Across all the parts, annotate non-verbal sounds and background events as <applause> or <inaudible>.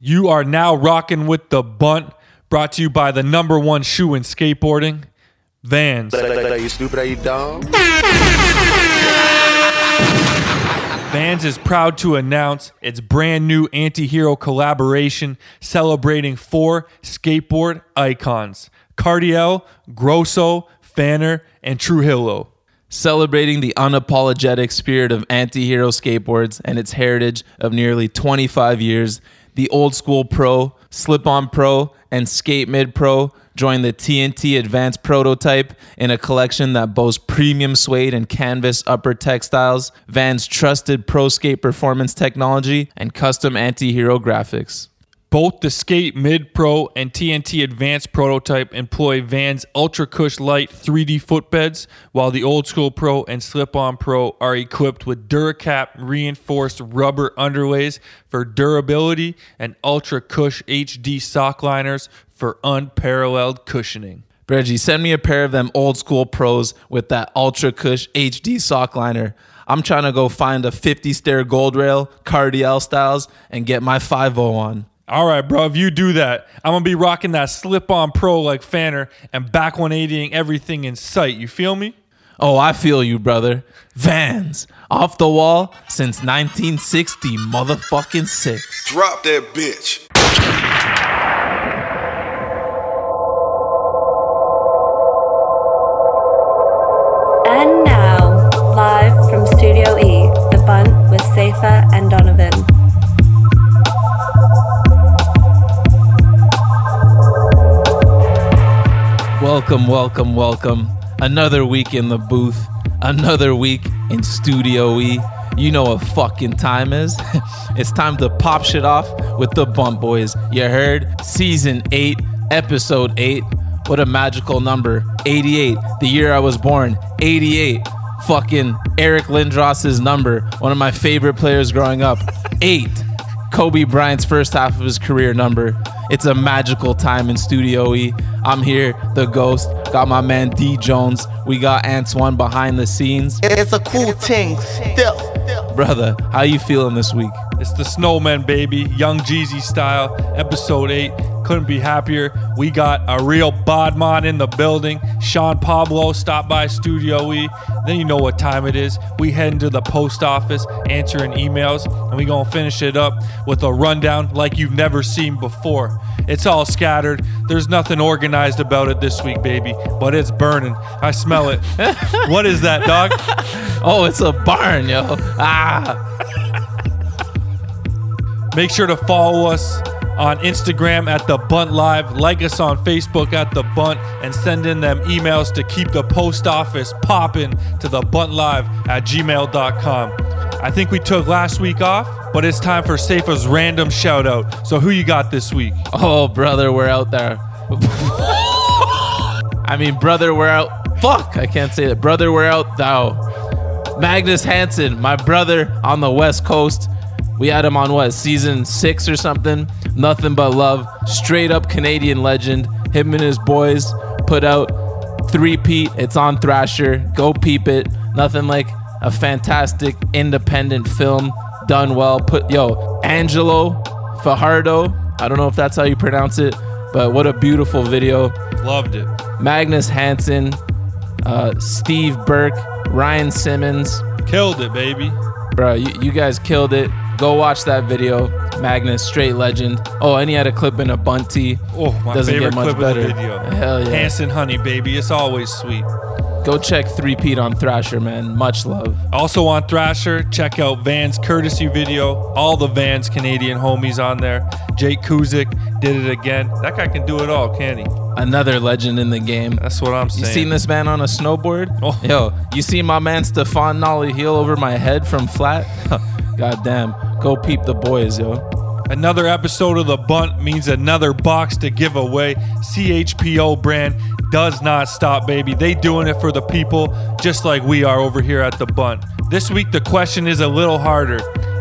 You are now rocking with the bunt, brought to you by the number one shoe in skateboarding, Vans. Are you stupid? Are you dumb? Vans is proud to announce its brand new anti hero collaboration celebrating four skateboard icons Cardiel, Grosso, Fanner, and Trujillo. celebrating the unapologetic spirit of anti-hero skateboards and its heritage of nearly 25 years the old school pro slip-on pro and skate mid pro join the tnt advanced prototype in a collection that boasts premium suede and canvas upper textiles vans trusted pro skate performance technology and custom anti-hero graphics Both the Skate Mid Pro and TNT Advanced prototype employ Vans Ultra Cush Light 3D footbeds, while the Old School Pro and Slip On Pro are equipped with Duracap reinforced rubber underlays for durability and Ultra Cush HD sock liners for unparalleled cushioning. Reggie, send me a pair of them old school pros with that Ultra Cush HD sock liner. I'm trying to go find a 50 stair gold rail, Cardiel styles, and get my 5 on. All right, bro. If you do that, I'm gonna be rocking that slip-on pro like Fanner and back 180ing everything in sight. You feel me? Oh, I feel you, brother. Vans, off the wall since 1960, motherfucking six. Drop that bitch. And now, live from Studio E, The Bunt with Safer and Donovan. Welcome, welcome, welcome. Another week in the booth, another week in Studio E. You know what fucking time is. <laughs> it's time to pop shit off with the Bunt Boys. You heard? Season 8, Episode 8. What a magical number. 88, the year I was born. 88, fucking Eric Lindros's number. One of my favorite players growing up. 8, Kobe Bryant's first half of his career number. It's a magical time in Studio E. I'm here, the ghost. Got my man D Jones. We got Antoine behind the scenes. It's a cool thing still. Brother, how you feeling this week? It's the Snowman, baby. Young Jeezy style. Episode 8. Couldn't be happier. We got a real bodmon in the building. Sean Pablo stopped by Studio E. Then you know what time it is. We head into the post office, answering emails, and we gonna finish it up with a rundown like you've never seen before. It's all scattered. There's nothing organized about it this week, baby, but it's burning. I smell it. <laughs> what is that, dog? Oh, it's a barn, yo. Ah. Make sure to follow us on Instagram at The Bunt Live, like us on Facebook at The Bunt, and send in them emails to keep the post office popping to The Bunt Live at gmail.com. I think we took last week off, but it's time for Safa's random shout out. So, who you got this week? Oh, brother, we're out there. I mean, brother, we're out. Fuck, I can't say that. Brother, we're out thou. Magnus Hansen, my brother on the West Coast. We had him on what, season six or something? Nothing but love. Straight up Canadian legend. Him and his boys put out three peat. It's on Thrasher. Go peep it. Nothing like a fantastic independent film done well. Put yo, Angelo Fajardo. I don't know if that's how you pronounce it, but what a beautiful video. Loved it. Magnus Hansen, uh, Steve Burke, Ryan Simmons. Killed it, baby. Bro, you, you guys killed it. Go watch that video. Magnus, straight legend. Oh, and he had a clip in a bunty. Oh, my Doesn't favorite get much clip better. of the video. Hell yeah. Hansen Honey, baby. It's always sweet. Go check Three Pete on Thrasher, man. Much love. Also on Thrasher, check out Van's courtesy video. All the Van's Canadian homies on there. Jake Kuzyk did it again. That guy can do it all, can he? Another legend in the game. That's what I'm saying. You seen this man on a snowboard? Oh. Yo, you see my man Stefan Nolly heel over my head from flat? <laughs> God damn. Go peep the boys, yo. Another episode of The Bunt means another box to give away. CHPO brand does not stop, baby. They doing it for the people just like we are over here at The Bunt. This week, the question is a little harder.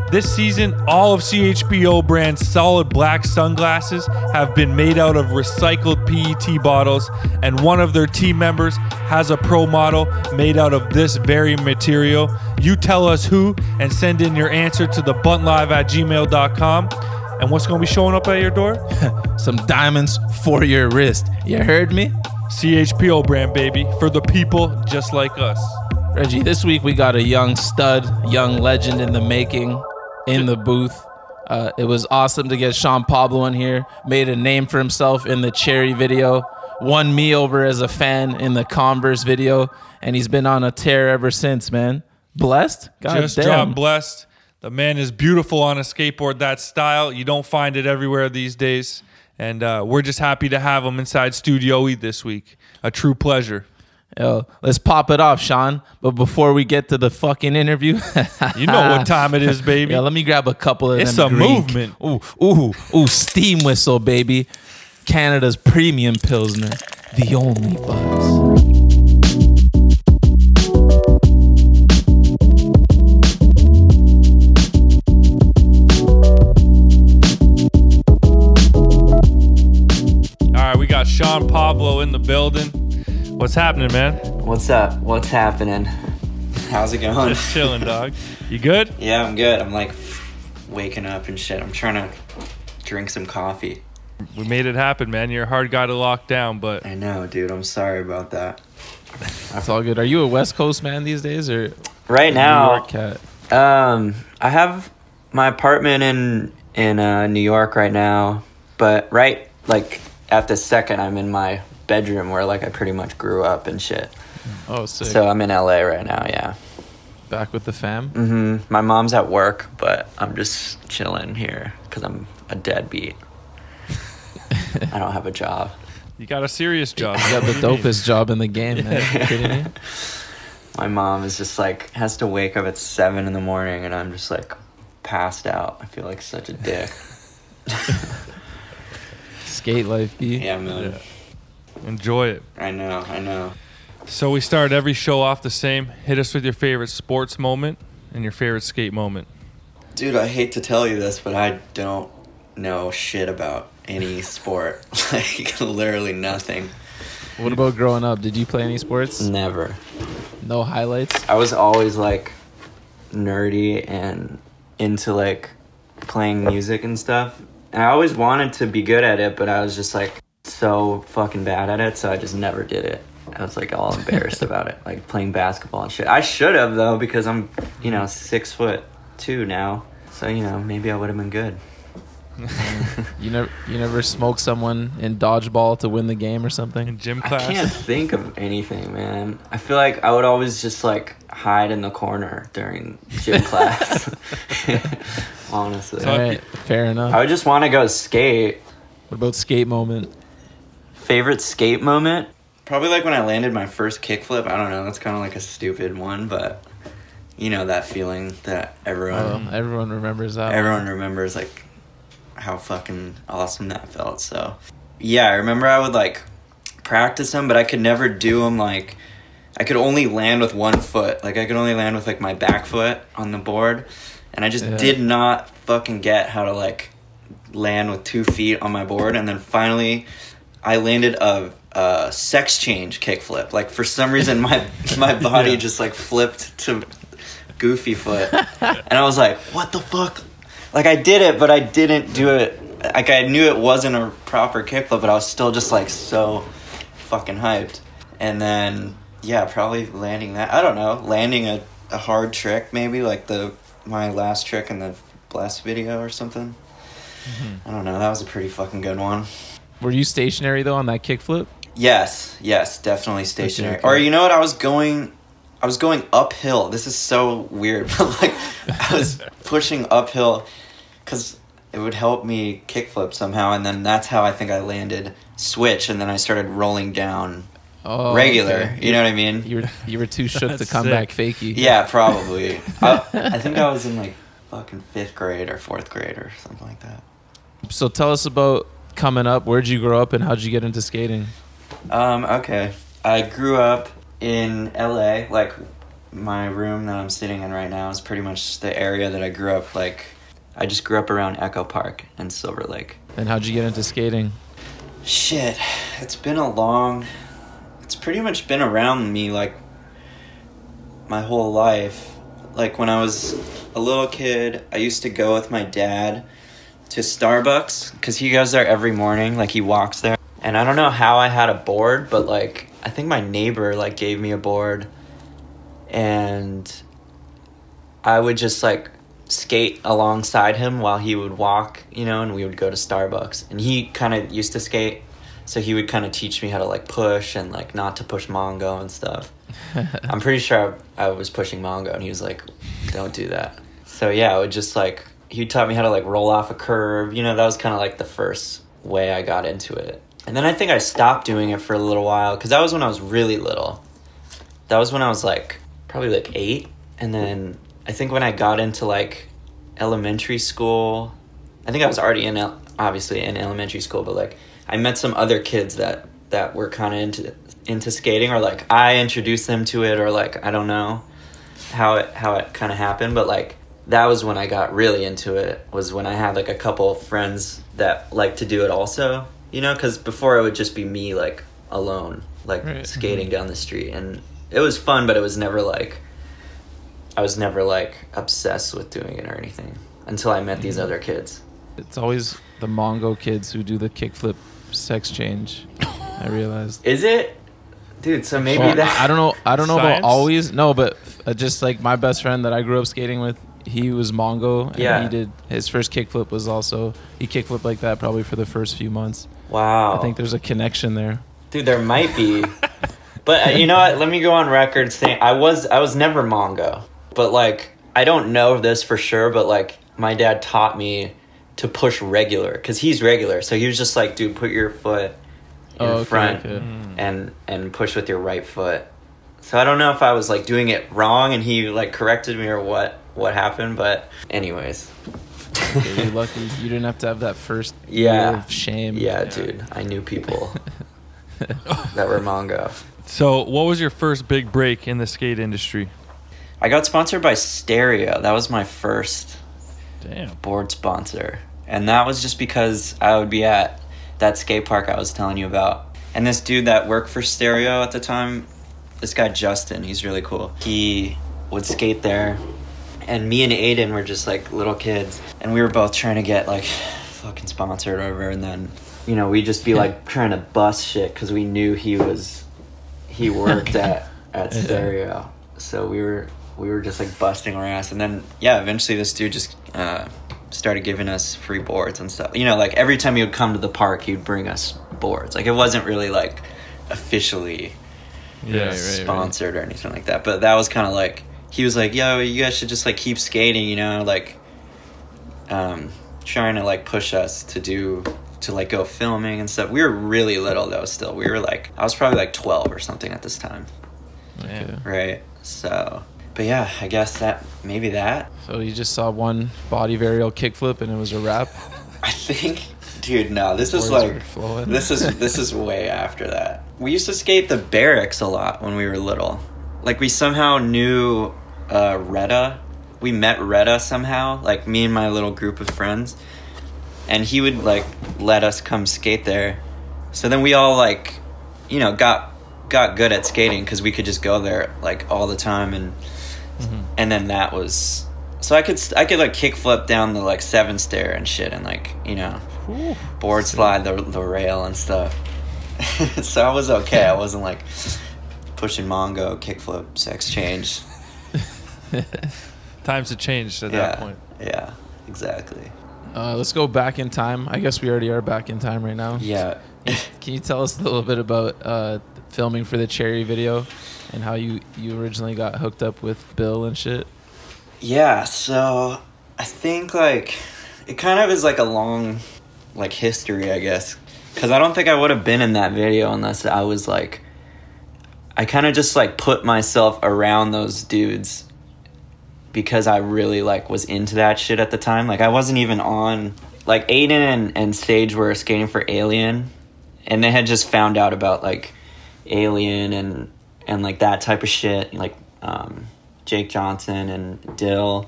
This season, all of CHPO brand's solid black sunglasses have been made out of recycled PET bottles, and one of their team members has a pro model made out of this very material. You tell us who and send in your answer to the buntlive at gmail.com. And what's gonna be showing up at your door? <laughs> Some diamonds for your wrist. You heard me? CHPO brand, baby, for the people just like us. Reggie, this week we got a young stud, young legend in the making, in the booth. Uh, it was awesome to get Sean Pablo in here. Made a name for himself in the Cherry video. Won me over as a fan in the Converse video, and he's been on a tear ever since. Man, blessed. God just damn. dropped blessed. The man is beautiful on a skateboard. That style, you don't find it everywhere these days. And uh, we're just happy to have him inside Studio E this week. A true pleasure. Yo, let's pop it off, Sean. But before we get to the fucking interview, <laughs> You know what <laughs> time it is, baby. Yeah, let me grab a couple of It's them. a Greek. movement. Ooh, ooh, ooh, steam whistle, baby. Canada's premium pilsner, the only buzz. All right, we got Sean Pablo in the building. What's happening, man? What's up? What's happening? How's it going? Just chilling, dog. You good? <laughs> yeah, I'm good. I'm like waking up and shit. I'm trying to drink some coffee. We made it happen, man. You're a hard guy to lock down, but I know, dude. I'm sorry about that. That's all good. Are you a West Coast man these days or Right New now, York cat? um, I have my apartment in in uh, New York right now, but right like at the second, I'm in my bedroom where like I pretty much grew up and shit. Oh, sick. So I'm in LA right now. Yeah. Back with the fam. Mm hmm My mom's at work, but I'm just chilling here because I'm a deadbeat. <laughs> I don't have a job. you got a serious job. You got the dopest job in the game, man. You kidding me? <laughs> My mom is just like has to wake up at seven in the morning, and I'm just like passed out. I feel like such a dick. <laughs> Skate life, B. yeah, man. Enjoy it. I know. I know. So we start every show off the same. Hit us with your favorite sports moment and your favorite skate moment. Dude, I hate to tell you this, but I don't know shit about any <laughs> sport. <laughs> like literally nothing. What about growing up? Did you play any sports? Never. No highlights? I was always like nerdy and into like playing music and stuff. And I always wanted to be good at it, but I was just like so fucking bad at it, so I just never did it. I was like all embarrassed <laughs> about it, like playing basketball and shit. I should have though, because I'm, you know, six foot two now. So you know, maybe I would have been good. <laughs> You never you never smoked someone in dodgeball to win the game or something? In gym class, I can't think of anything, man. I feel like I would always just like hide in the corner during gym <laughs> class. Honestly. All right, fair enough. I would just want to go skate. What about skate moment? Favorite skate moment? Probably like when I landed my first kickflip. I don't know. That's kind of like a stupid one, but you know that feeling that everyone Oh, everyone remembers that. one. everyone remembers like how fucking awesome that felt. So yeah, I remember I would like practice them, but I could never do them like I could only land with one foot. Like I could only land with like my back foot on the board, and I just Yeah. did not fucking get how to like land with two feet on my board. And then finally, I landed a, a sex change kickflip. Like for some reason, my my <laughs> body just like flipped to goofy foot, and I was like, "What the fuck?" Like I did it, but I didn't do it. Like I knew it wasn't a proper kickflip, but I was still just like so fucking hyped. And then yeah, probably landing that. I don't know, landing a, a hard trick maybe like the my last trick in the blast video or something. Mm-hmm. I don't know. That was a pretty fucking good one. Were you stationary though on that kickflip? Yes, yes, definitely stationary. okay. Or you know what? I was going, I was going uphill. This is so weird, <laughs> but like I was pushing uphill because it would help me kickflip somehow, and then that's how I think I landed switch, and then I started rolling down Oh, regular. okay. You know what I mean? You were you were too shook to come sick. back fakey. Yeah, probably. <laughs> I, I think I was in like fucking fifth grade or fourth grade or something like that. So tell us about coming up. Where'd you grow up and how'd you get into skating? Um, okay. I grew up in LA. Like, my room that I'm sitting in right now is pretty much the area that I grew up. Like, I just grew up around Echo Park and Silver Lake. And how'd you get into skating? Shit. It's been a long. It's pretty much been around me, like, my whole life. Like, when I was a little kid, I used to go with my dad to Starbucks because he goes there every morning. Like he walks there, and I don't know how I had a board, but like I think my neighbor like gave me a board, and I would just like skate alongside him while he would walk, you know, and we would go to Starbucks. And he kind of used to skate, so he would kind of teach me how to like push and like not to push Mongo and stuff. <laughs> I'm pretty sure I, I was pushing Mongo, and he was like, "Don't do that." So yeah, I would just like he taught me how to like roll off a curve. You know, that was kind of like the first way I got into it. And then I think I stopped doing it for a little while because that was when I was really little. That was when I was like probably like eight, and then I think when I got into like elementary school, I think I was already in el- obviously in elementary school, but like I met some other kids that that were kind of into into skating, or like I introduced them to it, or like I don't know how it how it kind of happened, but like that was when I got really into it. Was when I had like a couple of friends that like to do it also, you know, because before it would just be me like alone, like Right. skating down the street, and it was fun, but it was never like I was never like obsessed with doing it or anything until I met these other kids. It's always the Mongo kids who do the kickflip sex change. I realized. Is it, dude? So maybe Well, that I don't know. I don't know Science? about always. No, but uh, just like my best friend that I grew up skating with, he was Mongo. And Yeah. He did his first kickflip was also he kickflipped like that probably for the first few months. Wow. I think there's a connection there. Dude, there might be. <laughs> but uh, you know what? Let me go on record saying I was I was never Mongo. But like I don't know this for sure, but like my dad taught me to push regular cuz he's regular. So he was just like, "Dude, put your foot in Oh, okay, front okay. and and push with your right foot." So I don't know if I was like doing it wrong and he like corrected me or what what happened, but anyways. Okay, you're <laughs> lucky you didn't have to have that first Yeah. year of shame. Yeah, dude. I knew people <laughs> that were Mongo. So, what was your first big break in the skate industry? I got sponsored by Stereo. That was my first Damn. board sponsor. And that was just because I would be at that skate park I was telling you about. And this dude that worked for Stereo at the time, this guy Justin, he's really cool. He would skate there. And me and Aiden were just like little kids. And we were both trying to get like fucking sponsored over. And then, you know, we'd just be like trying to bust shit because we knew he was, he <laughs> worked at, at Stereo. So we were, we were just like busting our ass. And then, yeah, eventually this dude just, uh, started giving us free boards and stuff. You know, like every time he would come to the park, he would bring us boards. Like it wasn't really like officially Yeah, right, right. sponsored or anything like that. But that was kind of like he was like, "Yo, you guys should just like keep skating," you know, like um trying to like push us to do to like go filming and stuff. We were really little though still. We were like I was probably like 12 or something at this time, Okay. right? So, but yeah, I guess that maybe that. So you just saw one body varial kickflip and it was a wrap. <laughs> I think dude, no, this is like this is this is way after that. We used to skate the barracks a lot when we were little. Like we somehow knew uh Retta. We met Retta somehow, like me and my little group of friends. And he would like let us come skate there. So then we all like you know, got got good at skating cuz we could just go there like all the time and and then that was so I could I could like kickflip down the like seven stair and shit and like, you know, board slide the the rail and stuff. <laughs> so I was okay. I wasn't like pushing Mongo, kickflip, sex change. <laughs> Times have changed at yeah, that point. yeah, exactly. Uh, let's go back in time. I guess we already are back in time right now. Yeah, Can you tell us a little bit about uh, filming for the Cherry video and how you, you originally got hooked up with Bill and shit? yeah. So I think like it kind of is like a long like history, I guess, because I don't think I would have been in that video unless I was like. I kind of just like put myself around those dudes because I really like was into that shit at the time. Like I wasn't even on like Aiden and, and Sage were skating for Alien and they had just found out about like Alien and and like that type of shit, like um, Jake Johnson and Dill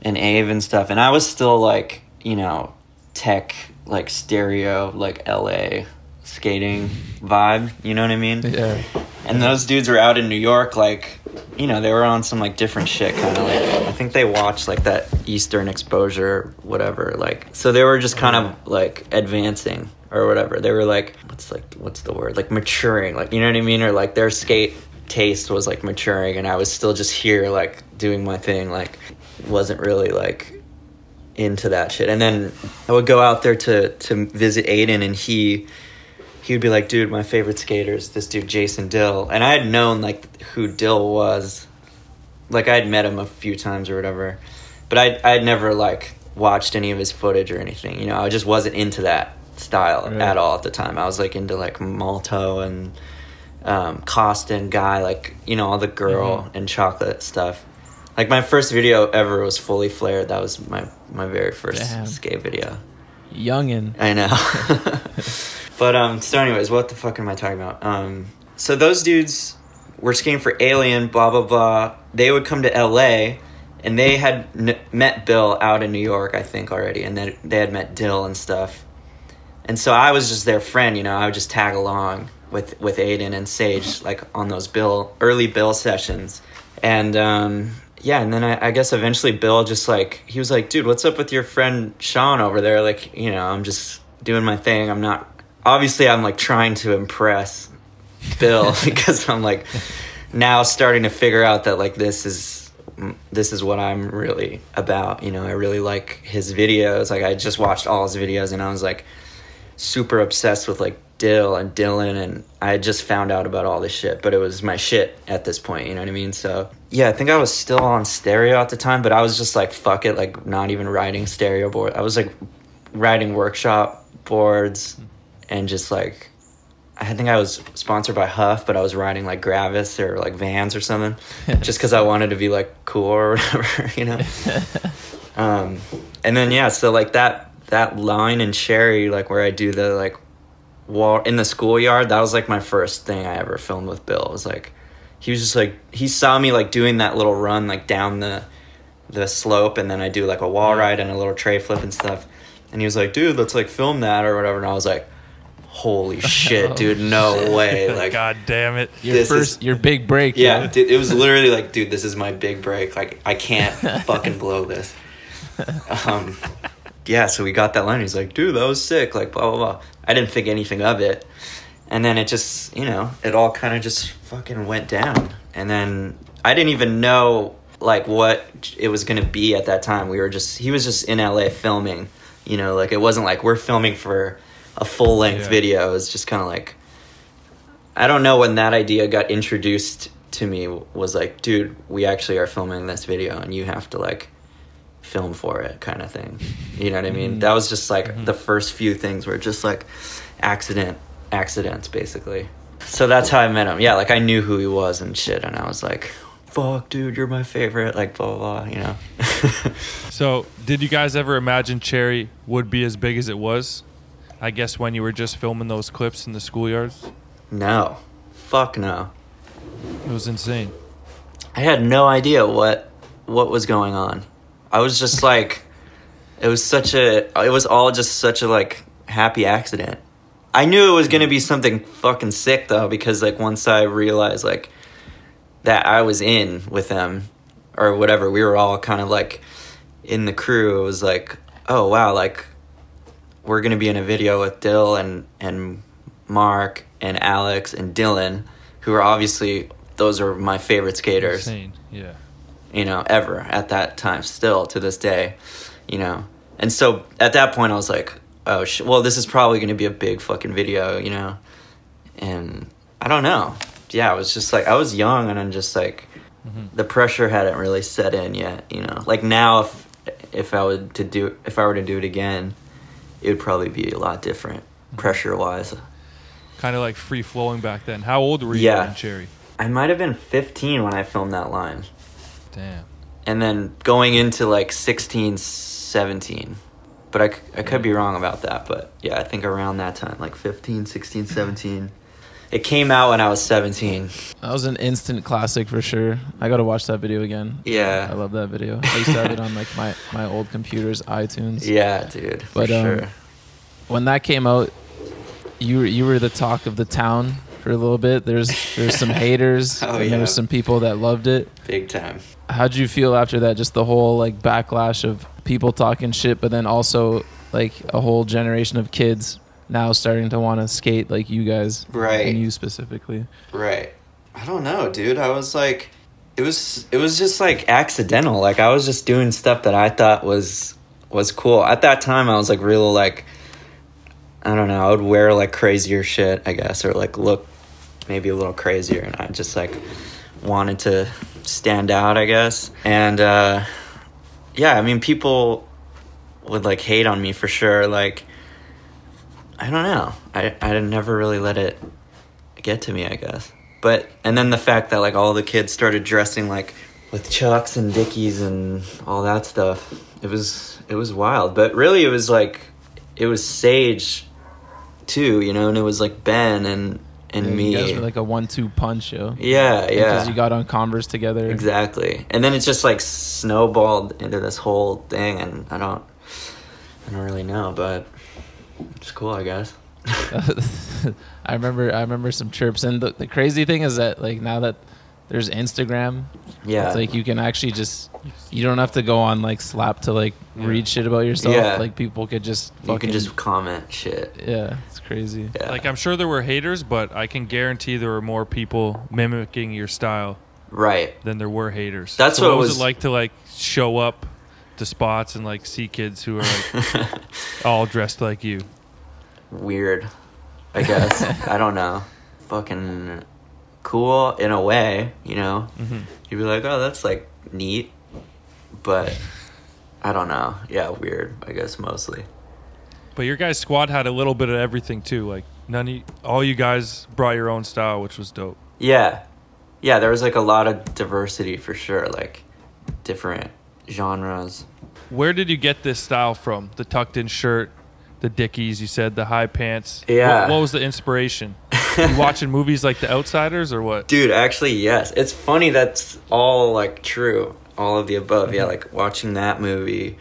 and Ave and stuff. And I was still like, you know, tech like stereo like LA skating vibe, you know what I mean? Yeah. And those dudes were out in New York, like, you know, they were on some like different shit, kind of like I think think they watched like that Eastern exposure, whatever. Like, so they were just kind of like advancing or whatever. They were like, what's like, what's the word? Like maturing. Like, you know what I mean? Or like their skate taste was like maturing, and I was still just here, like doing my thing. Like, wasn't really like into that shit. And then I would go out there to to visit Aiden, and he he would be like, "Dude, my favorite skater is this dude Jason Dill," and I had known like who Dill was, like I had met him a few times or whatever, but I I had never like watched any of his footage or anything. You know, I just wasn't into that style Right. at all at the time. I was like into like Malto and um, Koston guy, like you know all the girl and chocolate stuff. Like my first video ever was fully flared. That was my my very first Damn. skate video. Youngin. I know. <laughs> <laughs> but um so anyways, what the fuck am I talking about? Um so those dudes were skating for Alien, blah blah blah. They would come to LA and they had n- met Bill out in New York, I think already, and then they had met Dill and stuff. And so I was just their friend, you know, I would just tag along with with Aiden and Sage like on those Bill early Bill sessions. And um yeah, and then I, I guess eventually Bill just like he was like, dude, what's up with your friend Sean over there? Like, you know, I'm just doing my thing. I'm not obviously I'm like trying to impress Bill <laughs> because I'm like now starting to figure out that like this is mm, this is what I'm really about. You know, I really like his videos. Like I just watched all his videos and I was like super obsessed with like Dill and Dylan and I had just found out about all this shit, but it was my shit at this point, you know what I mean? So yeah, I think I was still on stereo at the time, but I was just like fuck it, like not even writing stereo board. I was like writing workshop boards mm-hmm. And just like I think I was sponsored by HUF, but I was riding like Gravis or like Vans or something, <laughs> just because I wanted to be like cool or <laughs> whatever, you know. <laughs> um, and then yeah, so like that that line in Cherry, like where I do the like wall in the schoolyard, that was like my first thing I ever filmed with Bill. It was like he was just like he saw me like doing that little run like down the the slope, and then I do like a wall ride and a little tray flip and stuff. And he was like, "Dude, let's like film that or whatever." And I was like, "Holy <laughs> shit, dude! No way!" <laughs> Like, God damn it. Your This first, is- your big break. yeah, yo. dude, it was literally like, dude, this is my big break. Like, I can't <laughs> fucking blow this. Um, yeah, so we got that line. He's like, dude, that was sick. Like, blah, blah, blah. I didn't think anything of it. And then it just, you know, it all kind of just fucking went down. And then I didn't even know, like, what it was going to be at that time. We were just, he was just in LA filming, you know, like, it wasn't like we're filming for a full length Yeah. video. Was just kind of like, I don't know when that idea got introduced to me was like, dude, we actually are filming this video and you have to like film for it kind of thing. You know what I mean? Mm-hmm. That was just like mm-hmm. the first few things were just like accident accidents basically. So that's how I met him. Yeah, like I knew who he was and shit and I was like, fuck dude, you're my favorite, like blah blah, blah you know. <laughs> So, did you guys ever imagine Cherry would be as big as it was? I guess when you were just filming those clips in the schoolyards, no. Fuck no. it was insane. I had no idea what what was going on. I was just <laughs> like it was such a it was all just such a like happy accident. I knew it was going to be something fucking sick though because like once I realized like that I was in with them or whatever, we were all kind of like in the crew. It was like, oh wow, like we're going to be in a video with Dill and and Mark and Alex and Dylan who are obviously those are my favorite skaters Insane. Yeah. you know, ever at that time, still to this day, you know. And so at that point, I was like, oh, sh- well, this is probably going to be a big fucking video, you know. And I don't know. Yeah, I was just like, I was young and I'm just like, mm-hmm. the pressure hadn't really set in yet, you know. Like now, if if I would to do if I were to do it again, it would probably be a lot different mm-hmm. pressure wise. Kind of like free flowing back then. How old were you Yeah. in Cherry? I might have been 15 when I filmed that line. Damn. and then going into like 16 17 but I could be wrong about that but yeah i think around that time like 15 16 17 <laughs> it came out when i was 17 That was an instant classic for sure. I got to watch that video again. Yeah. I love that video. I used to have it on like my, my old computer's iTunes. yeah dude for But, um, sure When that came out, you were, you were the talk of the town for a little bit. There's there's some <laughs> haters Oh, and yeah. there's some people that loved it. Big time. How'd you feel after that? Just the whole like backlash of people talking shit, but then also like a whole generation of kids now starting to want to skate like you guys, Right. And you specifically. Right. I don't know, dude. I was like it was it was just like accidental. Like I was just doing stuff that I thought was was cool. At that time I was like real like I don't know, I would wear like crazier shit, I guess, or like look maybe a little crazier and I just like wanted to stand out, I guess. And uh yeah, I mean people would like hate on me for sure. Like I don't know. I I never really let it get to me, I guess. But and then the fact that like all the kids started dressing like with chucks and dickies and all that stuff. It was it was wild. But really it was like it was Sage too, you know, and it was like Ben and and Yeah, me. You guys were like a one-two punch, yo. yeah, yeah. Because you got on Converse together. Exactly. And then it just like snowballed into this whole thing and I don't I don't really know, but it's cool, I guess. <laughs> I remember I remember some chirps and the, the crazy thing is that like now that there's Instagram, Yeah. it's like you can actually just you don't have to go on like Slap to like read shit about yourself. Yeah. Like people could just you fucking can just comment shit. yeah, it's crazy. Yeah. Like I'm sure there were haters, but I can guarantee there were more people mimicking your style right. than there were haters. That's So what was was- it like to like show up to spots and like see kids who are like <laughs> all dressed like you. weird. I guess I don't know. Fucking cool in a way, you know. Mm-hmm. You'd be like, oh, that's like neat, but I don't know. Yeah, weird. I guess mostly. But your guys' squad had a little bit of everything too. Like none of you, all you guys brought your own style, which was dope. Yeah, yeah. There was like a lot of diversity for sure. Like different genres. Where did you get this style from? The tucked in shirt, the Dickies, you said, the high pants. Yeah. What, what was the inspiration? you <laughs> watching movies like The Outsiders or what? Dude, actually, yes. It's funny that's all like true. All of the above. Yeah, mm-hmm. like watching that movie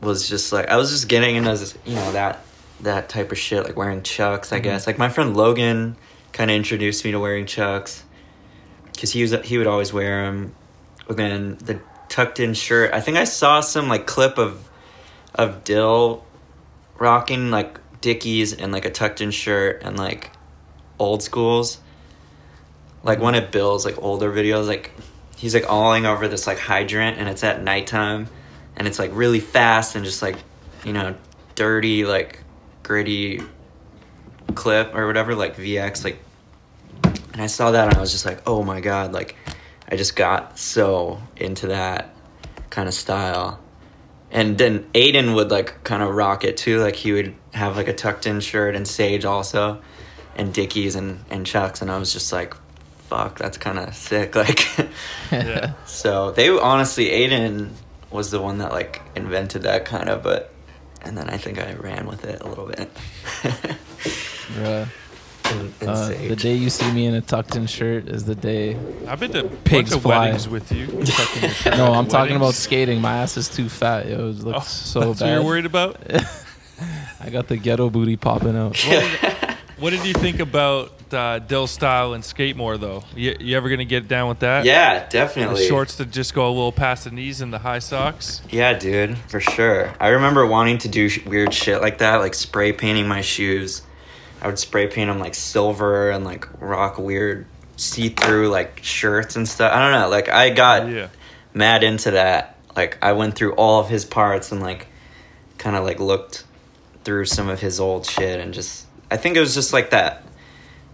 was just like I was just getting into this, you know that that type of shit, like wearing chucks. I mm-hmm. guess like my friend Logan kind of introduced me to wearing chucks because he was he would always wear them. And then the tucked in shirt. I think I saw some like clip of of Dill rocking like Dickies and like a tucked in shirt and like old schools like one of Bill's like older videos, like he's like awing over this like hydrant and it's at nighttime and it's like really fast and just like you know dirty like gritty clip or whatever like VX like and I saw that and I was just like oh my god like I just got so into that kind of style and then Aiden would like kind of rock it too like he would have like a tucked in shirt and Sage also and Dickies and, and Chucks, and I was just like, fuck, that's kind of sick. <laughs> Like, Yeah. so they honestly, Aiden was the one that like invented that kind of, but, and then I think I ran with it a little bit. <laughs> Bruh. And, and Uh, Sage. the day you see me in a tucked in shirt is the day. I've been to Pigs bunch of fly. weddings with you. <laughs> Tucking your shirt. No, I'm talking about skating. My ass is too fat. Yo, it looks Oh, so that's bad. what you're worried about. <laughs> I got the ghetto booty popping out. What did you think about uh, Dill style and skate more though? You, you ever gonna get down with that? yeah, The definitely. shorts that just go a little past the knees and the high socks. Yeah, dude, for sure. I remember wanting to do sh- weird shit like that, like spray painting my shoes. I would spray paint them like silver and like rock weird see through like shirts and stuff. I don't know. Like I got Yeah. mad into that. Like I went through all of his parts and like kind of like looked through some of his old shit and just I think it was just like that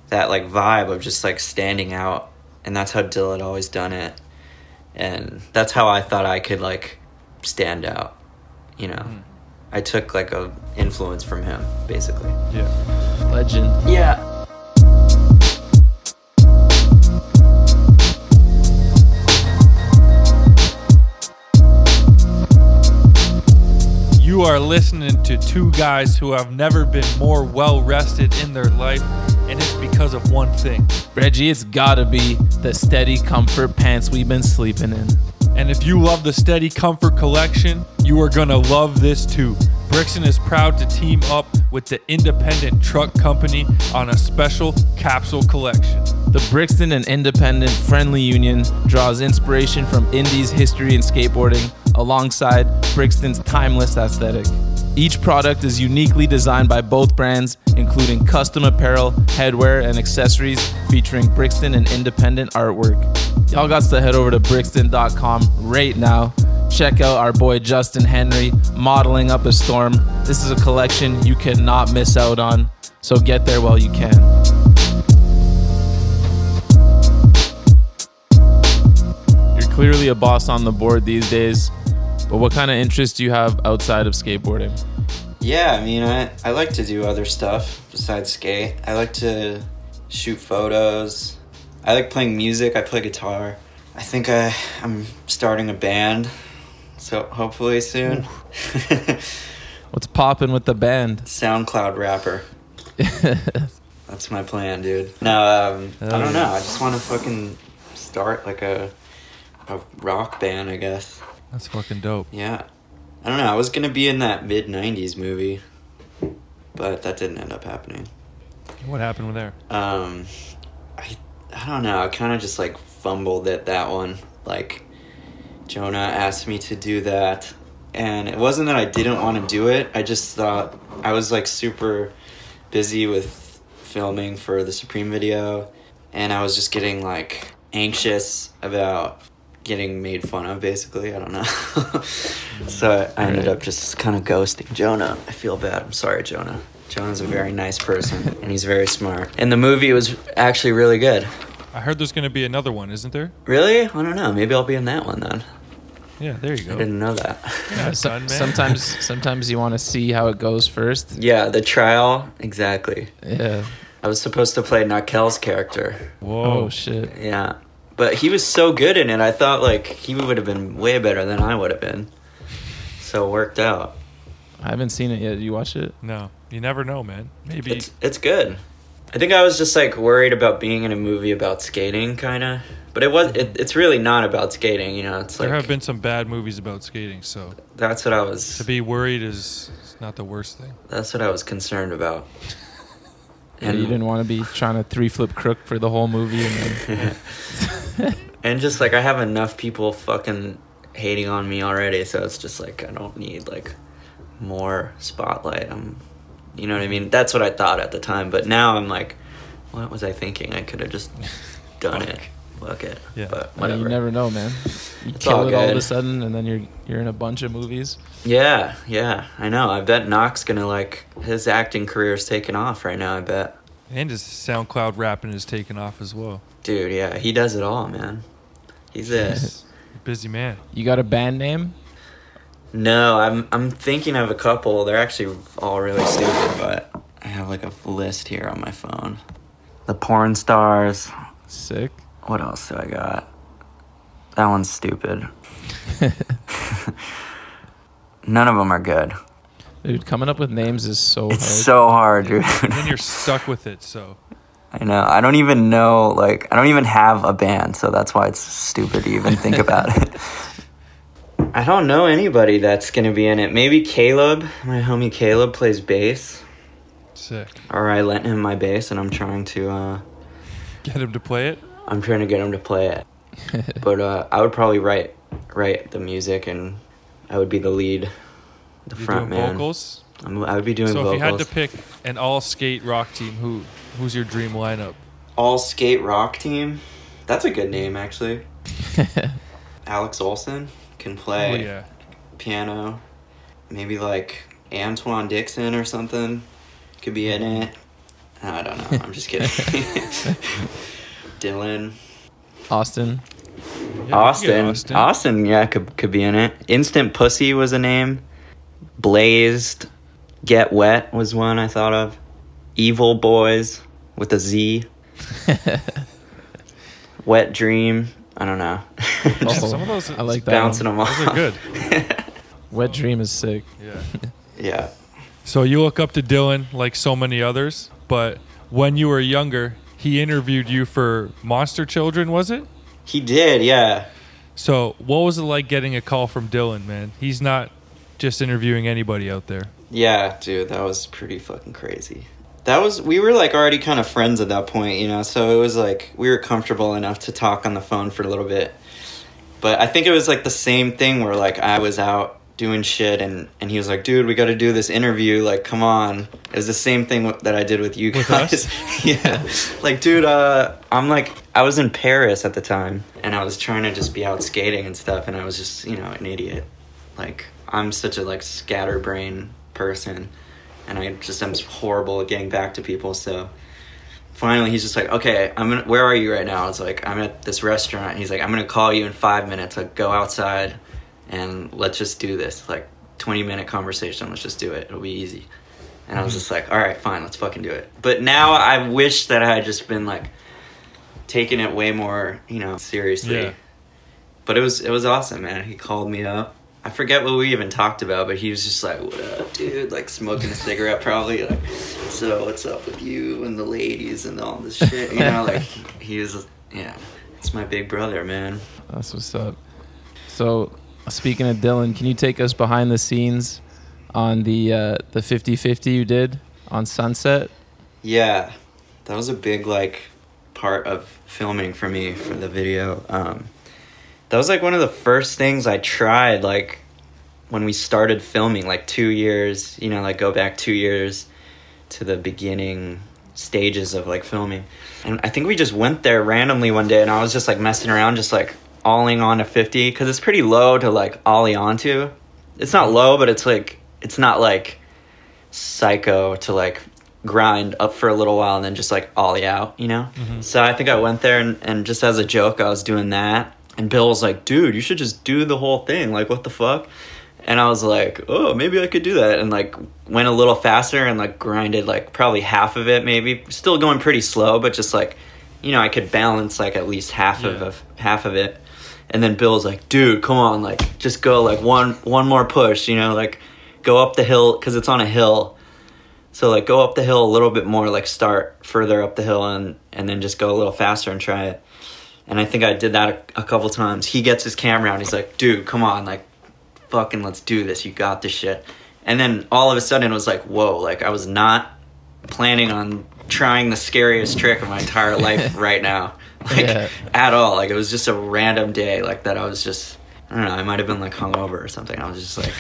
that like vibe of just like standing out and that's how Dill had always done it and that's how I thought I could like stand out you know hmm. I took like a influence from him basically Yeah. Legend. yeah You are listening to two guys who have never been more well rested in their life, and it's because of one thing. Reggie, it's gotta be the steady comfort pants we've been sleeping in. And if you love the Steady Comfort collection, you are gonna love this too. Brixton is proud to team up with the Independent Truck Company on a special capsule collection. The Brixton and Independent Friendly Union draws inspiration from Indy's history in skateboarding alongside Brixton's timeless aesthetic. Each product is uniquely designed by both brands, including custom apparel, headwear, and accessories featuring Brixton and Independent artwork. Y'all got to head over to brixton.com right now. Check out our boy Justin Henry modeling up a storm. This is a collection you cannot miss out on, so get there while you can. You're clearly a boss on the board these days, but what kind of interests do you have outside of skateboarding? Yeah, I mean, I, I like to do other stuff besides skate. I like to shoot photos. I like playing music. I play guitar. I think I, I'm starting a band, so hopefully soon. What's popping with the band? SoundCloud rapper. <laughs> That's my plan, dude. No, um, I don't know. I just want to fucking start like a a rock band, I guess. That's fucking dope. Yeah. I don't know. I was gonna be in that mid '90s movie, but that didn't end up happening. What happened with there? Um, I I don't know. I kind of just like fumbled at that one. Like, Jonah asked me to do that, and it wasn't that I didn't want to do it. I just thought I was like super busy with filming for the Supreme video, and I was just getting like anxious about getting made fun of basically. I don't know. <laughs> So i ended up just kind of ghosting jonah. I feel bad. I'm sorry jonah. Jonah's a very nice person <laughs> and he's very smart. And the movie was actually really good. I heard there's going to be another one, isn't there? really? I don't know. Maybe i'll be in that one then. Yeah, there you go. i didn't know that. Yeah, So- <laughs> son, man. sometimes, sometimes you want to see how it goes first. yeah the trial. Exactly. Yeah. i was supposed to play Na-kel's character. Whoa. Oh shit. yeah but he was so good in it i thought like he would have been way better than i would have been so it worked out I haven't seen it yet. You watch it? No, you never know, man. Maybe. It's it's good. I think I was just like worried about being in a movie about skating, kind of. But it was. It, it's really not about skating, you know. It's like there have been some bad movies about skating, so that's what I was. to be worried is is not the worst thing. That's what I was concerned about. And you didn't want to be trying to three flip crook for the whole movie, and then <laughs> and just like I have enough people fucking hating on me already, so it's just like I don't need like more spotlight. I'm, you know what I mean? That's what I thought at the time, but now I'm like, what was I thinking? I could have just done it. Fuck it. Yeah. But Yeah, whatever. you never know, man. You It's kill all it all of a sudden, and then you're you're in a bunch of movies. Yeah, yeah, I know. I bet Knox gonna like his acting career is taking off right now. I bet, And his SoundCloud rapping is taking off as well. dude. Yeah, he does it all, man. He's a He's a busy man. You got a band name? no. I'm I'm thinking of a couple. They're actually all really stupid, but I have like a list here on my phone. The porn stars. Sick. What else do I got? That one's stupid. <laughs> None of them are good. Dude, coming up with names is so It's hard. so hard, dude. And then you're stuck with it, so I know. I don't even know. Like, I don't even have a band, so that's why it's stupid to even think about it. <laughs> I don't know anybody that's gonna be in it. Maybe Caleb, my homie Caleb, plays bass, sick. or I lent him my bass, and I'm trying to. uh Get him to play it. I'm trying to get him to play it. <laughs> but uh, I would probably write write the music, and I would be the lead, the You front doing man. vocals. I'm, I would be doing So vocals. if you had to pick an all skate rock team, who who's your dream lineup? All skate rock team. That's a good name, actually. <laughs> Alex Olson can play. Oh yeah. piano. Maybe like Antwuan Dixon or something could be in it. I don't know. I'm just kidding. <laughs> Dylan, Austin. Yeah, we could get Austin. Austin, yeah, could could be in it. Instant Pussy was a name. Blazed, Get Wet was one I thought of. Evil Boys with a Z. <laughs> Wet Dream. I don't know. <laughs> Man, Oh, some of those I like that. bouncing one. them off. Those are good. <laughs> Wet Dream is sick. Yeah. yeah. So you look up to Dylan like so many others, but when you were younger, he interviewed you for Monster Children, was it? He did, yeah. So what was it like getting a call from Dylan, man? He's not just interviewing anybody out there. Yeah, dude, that was pretty fucking crazy. That was we were like already kind of friends at that point, you know. So it was like we were comfortable enough to talk on the phone for a little bit. But I think it was like the same thing where like I was out doing shit and and he was like, "Dude, we got to do this interview. Like, come on." It was the same thing w- that I did with you With guys. <laughs> yeah. Like, dude, uh I'm like I was in Paris at the time and I was trying to just be out skating and stuff and I was just, you know, an idiot. Like, I'm such a like scatterbrain person and I just am horrible at getting back to people, so finally he's just like okay i'm gonna where are you right now it's like i'm at this restaurant he's like i'm gonna call you in five minutes like go outside and let's just do this. Like 20 minute conversation let's just do it. It'll be easy. And i was mm-hmm. just like all right fine let's fucking do it. But now i wish that i had just been like taking it way more you know seriously. Yeah. but it was it was awesome man. He called me up. I forget what we even talked about but he was just like what up dude? Like smoking a cigarette probably like so what's up with you and the ladies and all this shit? You know like he was yeah it's my big brother man. That's what's up. So, speaking of Dylan, can you take us behind the scenes on the uh, the 50-50 you did on Sunset? Yeah, that was a big like part of filming for me for the video. Um, that was like one of the first things I tried like when we started filming, like two years. You know, like go back two years to the beginning stages of like filming, and I think we just went there randomly one day, and I was just like messing around, just like alling on to fifty because it's pretty low to like ollie onto. It's not low, but it's like it's not like psycho to like grind up for a little while and then just like ollie out, you know? Mm-hmm. So I think I went there and, and just as a joke, I was doing that. And Bill was like, dude, you should just do the whole thing. Like, what the fuck? And I was like, oh, maybe I could do that. And like went a little faster and like grinded like probably half of it, maybe. Still going pretty slow, but just like, you know, I could balance like at least half of, of half of it. And then Bill's like, dude, come on, like just go like one one more push, you know, like go up the hill because it's on a hill. So like go up the hill a little bit more, like start further up the hill and and then just go a little faster and try it. And I think I did that a, a couple times. He gets his camera out. He's like, dude, come on, like fucking let's do this. You got this shit. And then all of a sudden it was like, whoa, like I was not planning on trying the scariest trick of my entire life <laughs> right now. Like Yeah. at all. Like it was just a random day like that I was just I don't know, I might have been like hungover or something. I was just like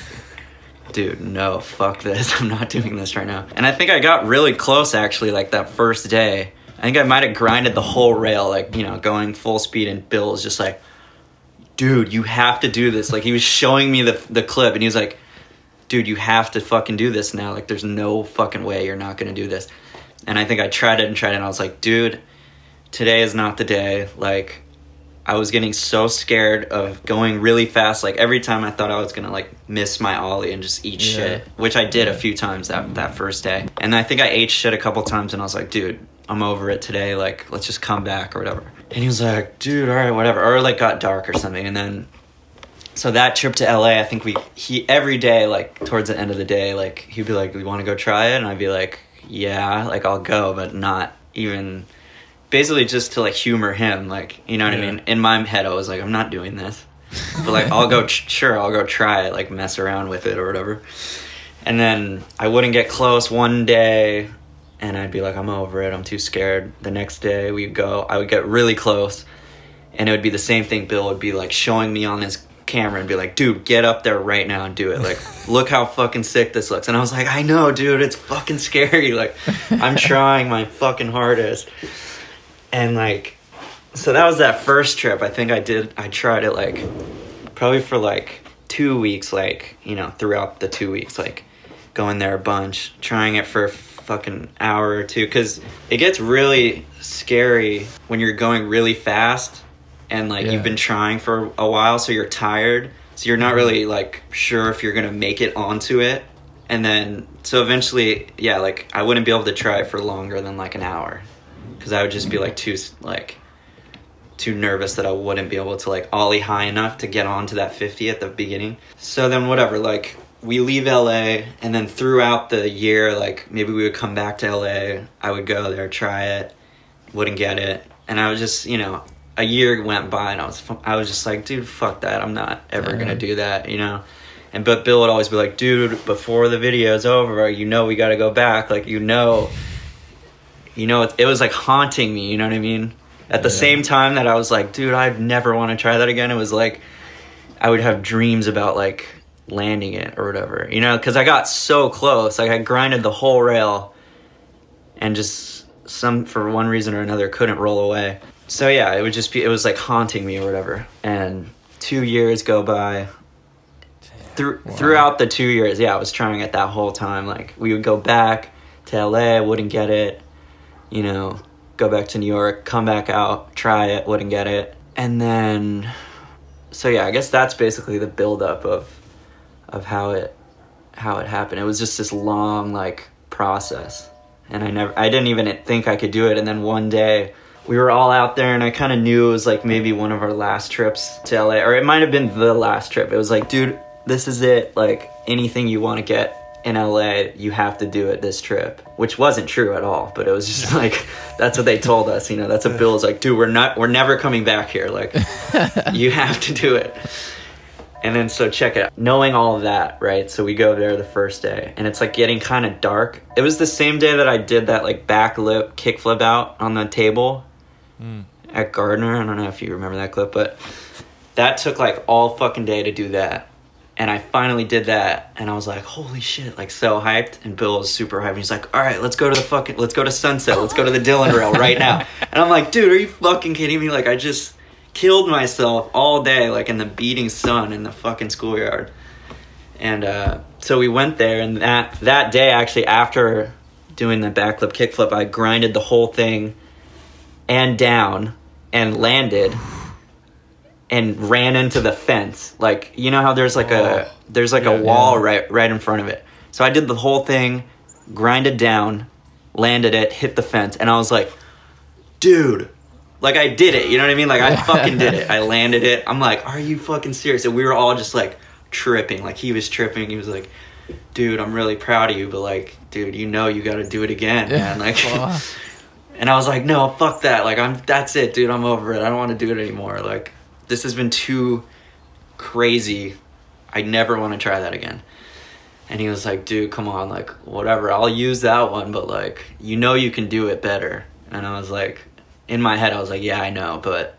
dude, no, fuck this. <laughs> I'm not doing this right now. And I think I got really close actually, like that first day. I think I might have grinded the whole rail, like, you know, going full speed, and Bill was just like, dude, you have to do this. Like, he was showing me the, the clip, and he was like, dude, you have to fucking do this now. Like, there's no fucking way you're not gonna do this. And I think I tried it and tried it, and I was like, dude, today is not the day. Like, I was getting so scared of going really fast. Like every time I thought I was gonna like miss my ollie and just eat Yeah. shit, which I did a few times that that first day. And I think I ate shit a couple times, and I was like, dude, I'm over it today. Like let's just come back or whatever. And he was like, dude, all right, whatever. Or like got dark or something. And then so that trip to LA, I think we he every day like towards the end of the day, like he'd be like, "We want to go try it," and I'd be like, "Yeah, like I'll go," but not even basically just to like humor him, like you know what Yeah. I mean. In my head, I was like, "I'm not doing this," but like <laughs> I'll go, tr- sure, I'll go try it, like mess around with it or whatever. And then I wouldn't get close one day, and I'd be like, "I'm over it. I'm too scared." The next day we'd go, I would get really close and it would be the same thing bill would be like showing me on his camera and be like dude get up there right now and do it like <laughs> look how fucking sick this looks and i was like i know dude it's fucking scary like i'm trying my fucking hardest and like so that was that first trip. I think i did i tried it like probably for like two weeks like you know throughout the two weeks like going there a bunch trying it for a fucking hour or two. Because it gets really scary when you're going really fast and like Yeah. you've been trying for a while so you're tired. So you're not mm-hmm. really like sure if you're gonna make it onto it. And then so eventually yeah like i wouldn't be able to try it for longer than like an hour because i would just be like too like too nervous that I wouldn't be able to like ollie high enough to get onto that 50 at the beginning. So then whatever, like we leave LA and then throughout the year like maybe we would come back to LA, I would go there try it, wouldn't get it, and I was just, you know, a year went by and I was I was just like, dude, fuck that. I'm not ever Yeah. going to do that, you know. And but Bill would always be like, dude, before the video's over, you know we got to go back. Like you know, you know, it, it was like haunting me. You know what I mean? At the same time that I was like, dude, I'd never want to try that again. It was like I would have dreams about like landing it or whatever. You know, because I got so close. Like I grinded the whole rail, and just some for one reason or another couldn't roll away. So yeah, it would just be it was like haunting me or whatever. And two years go by. Through, Throughout the two years, yeah, I was trying it that whole time. Like we would go back to LA, wouldn't get it. You know, go back to New York, come back out, try it, wouldn't get it, and then. So yeah, I guess that's basically the buildup of, of how it, how it happened. It was just this long like process, and I never, I didn't even think I could do it. And then one day, we were all out there and I kind of knew it was like maybe one of our last trips to LA or it might have been the last trip. It was like, dude, this is it. Like anything you want to get in LA, you have to do it this trip, which wasn't true at all, but it was just <laughs> like that's what they told us, you know. That's what Bill was like, dude, we're not we're never coming back here. Like <laughs> you have to do it. And then so check it out. Knowing all of that, right? So we go there the first day and it's like getting kind of dark. It was the same day that I did that like back lip kickflip out on the table hmm. at Gardner. I don't know if you remember that clip, but that took like all fucking day to do that. And I finally did that, and I was like, "Holy shit!" Like so hyped. And Bill was super hyped. And he's like, "All right, let's go to the fucking, let's go to Sunset. Let's go to the Dylan Rail right now." <laughs> And I'm like, "Dude, are you fucking kidding me? Like I just killed myself all day, like in the beating sun in the fucking schoolyard." And uh, so we went there, and that that day, actually, after doing the backflip kickflip, I grinded the whole thing and down and landed and ran into the fence. Like you know how there's like a oh. there's like a wall right right in front of it. So I did the whole thing, grinded down, landed it, hit the fence, and I was like, dude. Like I did it, you know what I mean? Like I <laughs> fucking did it. I landed it. I'm like, are you fucking serious? And we were all just like tripping. Like he was tripping. He was like, dude, I'm really proud of you, but like, dude, you know you got to do it again, man. Like, <laughs> and I was like, no, fuck that. Like, I'm that's it, dude. I'm over it. I don't want to do it anymore. Like, this has been too crazy. I never want to try that again. And he was like, dude, come on, like, whatever. I'll use that one, but like, you know, you can do it better. And I was like, in my head, I was like, yeah, I know, but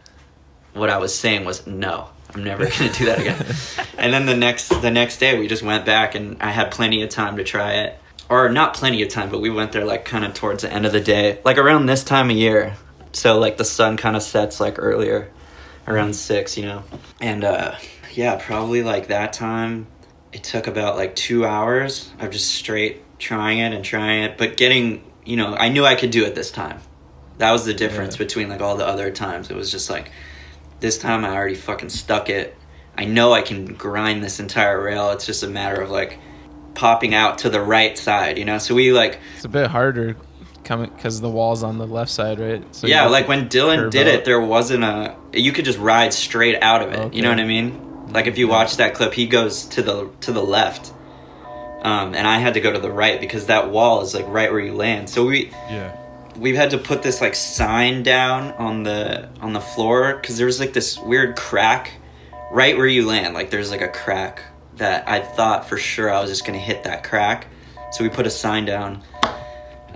what I was saying was, no, I'm never gonna do that again. <laughs> and then the next the next day, we just went back, and I had plenty of time to try it, or not plenty of time, but we went there like kind of towards the end of the day, like around this time of year. So like the sun kind of sets like earlier, around six, you know. And uh, yeah, probably like that time, it took about like two hours of just straight trying it and trying it, but getting you know, I knew I could do it this time. That was the difference between like all the other times. It was just like this time I already fucking stuck it. I know I can grind this entire rail. It's just a matter of like popping out to the right side, you know? So we like It's a bit harder coming because the wall's on the left side, right? So yeah, like when Dylan did out. it, there wasn't a you could just ride straight out of it. You know what I mean? Like if you watch that clip, he goes to the to the left. Um, and I had to go to the right because that wall is like right where you land. So we Yeah. we've had to put this like sign down on the on the floor because there was like this weird crack right where you land like there's like a crack that i thought for sure i was just gonna hit that crack so we put a sign down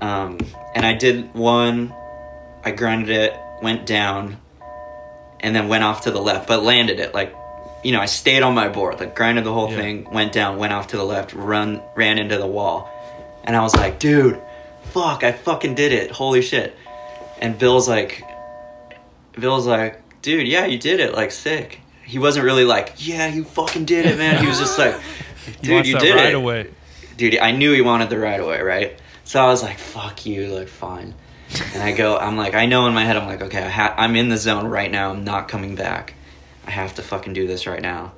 um, and i did one i grinded it went down and then went off to the left but landed it like you know i stayed on my board like grinded the whole Yeah. thing went down went off to the left run ran into the wall and i was like dude fuck, I fucking did it. Holy shit. And Bill's like, Bill's like, dude, yeah, you did it. Like, sick. He wasn't really like, yeah, you fucking did it, man. He was just like, <laughs> dude, you did right it. away. Dude, I knew he wanted the right away, right? So I was like, fuck you, like, fine. And I go, I'm like, I know in my head, I'm like, okay, I ha- I'm in the zone right now. I'm not coming back. I have to fucking do this right now.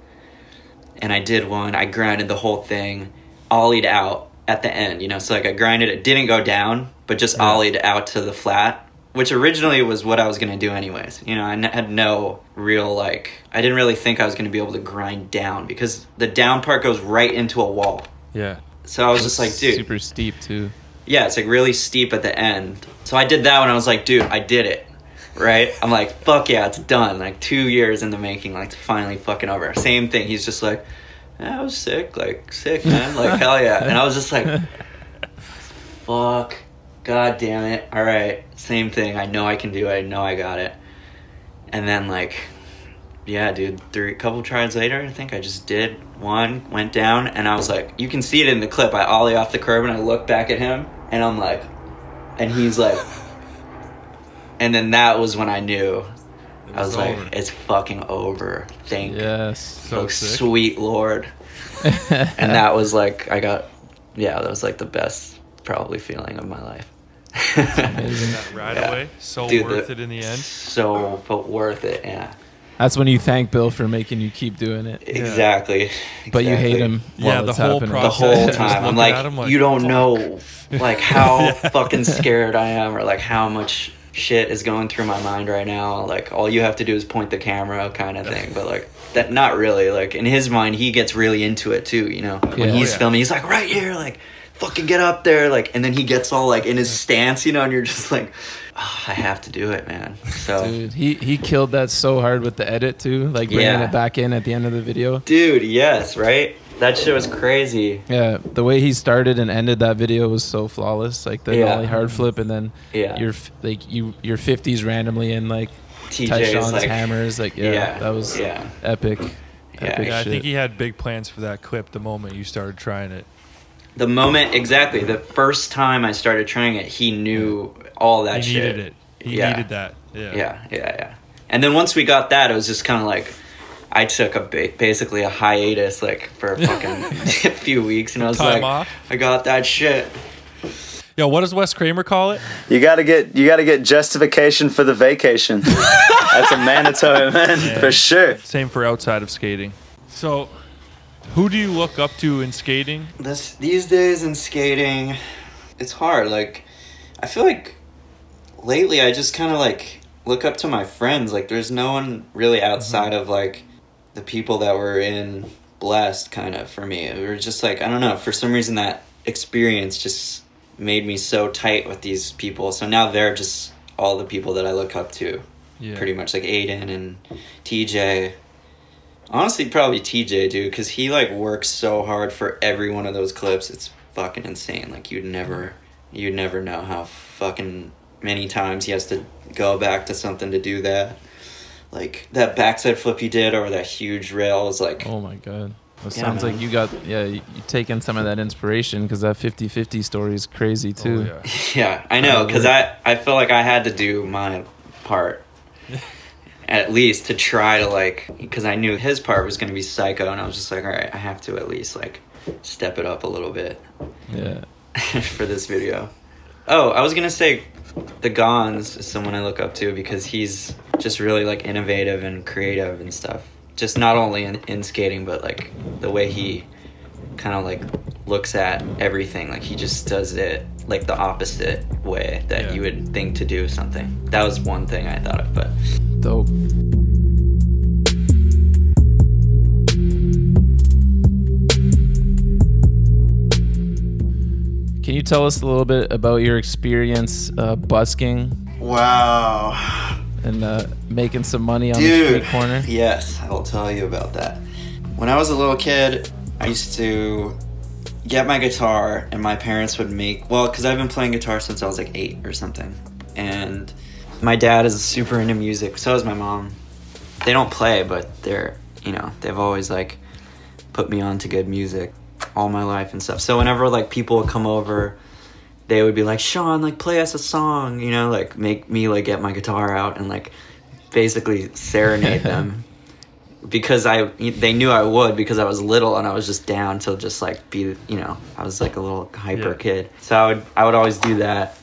And I did one. I grinded the whole thing, ollied out at the end, you know. So like I grinded it, didn't go down, but just ollied out to the flat, which originally was what I was gonna do anyways. You know, I n- had no real like, I didn't really think I was gonna be able to grind down because the down part goes right into a wall. Yeah. So I was just like, dude, super steep too. Yeah, it's like really steep at the end. So I did that one. I was like, dude, I did it. Right? I'm like, fuck yeah, it's done. Like two years in the making. Like it's finally fucking over. Same thing. He's just like, I was sick, like sick, man, like hell yeah. And I was just like, fuck, god damn it. All right, same thing. I know I can do it. I know I got it. And then like, yeah, dude, three couple tries later, I think I just did one, went down, and I was like, you can see it in the clip. I ollie off the curb and I look back at him, and I'm like, and he's like, <laughs> and then that was when I knew. I was was like, it's fucking over. Thank Yes. So sick. sweet lord. <laughs> and that was like I got yeah, that was like the best probably feeling of my life. Amazing. That right Yeah. away. So Dude, worth the- it in the end. So but worth it, yeah. That's when you thank Bill for making you keep doing it. Exactly. But you hate exactly. him. While Yeah, the it's whole happening. the whole time. I'm like, him like, you don't fuck. know like how <laughs> fucking scared I am or like how much shit is going through my mind right now. Like all you have to do is point the camera kind of thing. But like that not really. Like in his mind he gets really into it too, you know. When he's Oh, yeah. filming, he's like right here, like fucking get up there, like and then he gets all like in his stance, you know, and you're just like "Ah, I have to do it, man. <laughs> So Dude, he he killed that so hard with the edit too, like bringing Yeah. it back in at the end of the video. Dude, yes, right? That shit was crazy. Yeah, the way he started and ended that video was so flawless. Like the Yeah. hard flip, and then Yeah. your f- like you your fifties randomly in like TJ Tyshawn's is like hammers. Like yeah, Yeah, that was yeah. epic. Yeah, epic Yeah, I think he had big plans for that clip the moment you started trying it. The moment exactly, the first time I started trying it, he knew all that shit. he shit. needed it. He Yeah. needed that. Yeah. Yeah, yeah, yeah. And then once we got that, it was just kind of like I took a ba- basically a hiatus, like for a <laughs> fucking <laughs> few weeks, and I was Time like, off? I got that shit. Yo, what does Wes Kremer call it? You gotta get you gotta get justification for the vacation. <laughs> That's a mandatory man for sure. Same for outside of skating. So, who do you look up to in skating? This these days in skating, it's hard. Like, I feel like lately I just kind of like look up to my friends. Like, there's no one really mm-hmm. outside of like the people that were in blessed. Kind of for me, it was just like I don't know. For some reason, that experience just made me so tight with these people. So now they're just all the people that I look up to. Yeah. Pretty much like Aiden and TJ. Honestly, probably TJ, dude, because he like works so hard for every one of those clips. It's fucking insane. Like you'd never, you'd never know how fucking many times he has to go back to something to do that. Like that backside flip he did over that huge rail was like, Oh my god. It Yeah, sounds man. like you got yeah you, you taking some of that inspiration because that 50-50 story is crazy oh, too. Oh, yeah. <laughs> yeah, I know, because I I feel like I had to do my part. <laughs> At least to try to like, because I knew his part was gonna be psycho, and I was just like, all right, I have to at least like step it up a little bit. yeah. <laughs> for this video. Oh, I was gonna say, the Gonz is someone I look up to because he's just really like innovative and creative and stuff. Just not only in, in skating, but like the way he kind of like looks at everything. Like he just does it like the opposite way that Yeah. you would think to do something. That was one thing I thought of, but Dope. Can you tell us a little bit about your experience uh, busking wow. and uh, making some money on the street corner? Yes, I will tell you about that. When I was a little kid, I used to get my guitar, and my parents would make well, because I've been playing guitar since I was like eight or something. And my dad is super into music, so is my mom. They don't play, but they're you know they've always like put me on to good music all my life and stuff. So whenever like people would come over, they would be like, Sean, like play us a song, you know, like make me like get my guitar out and like basically serenade <laughs> them because I they knew I would because I was little and I was just down to just like be you know I was like a little hyper Yeah. kid. So I would I would always do that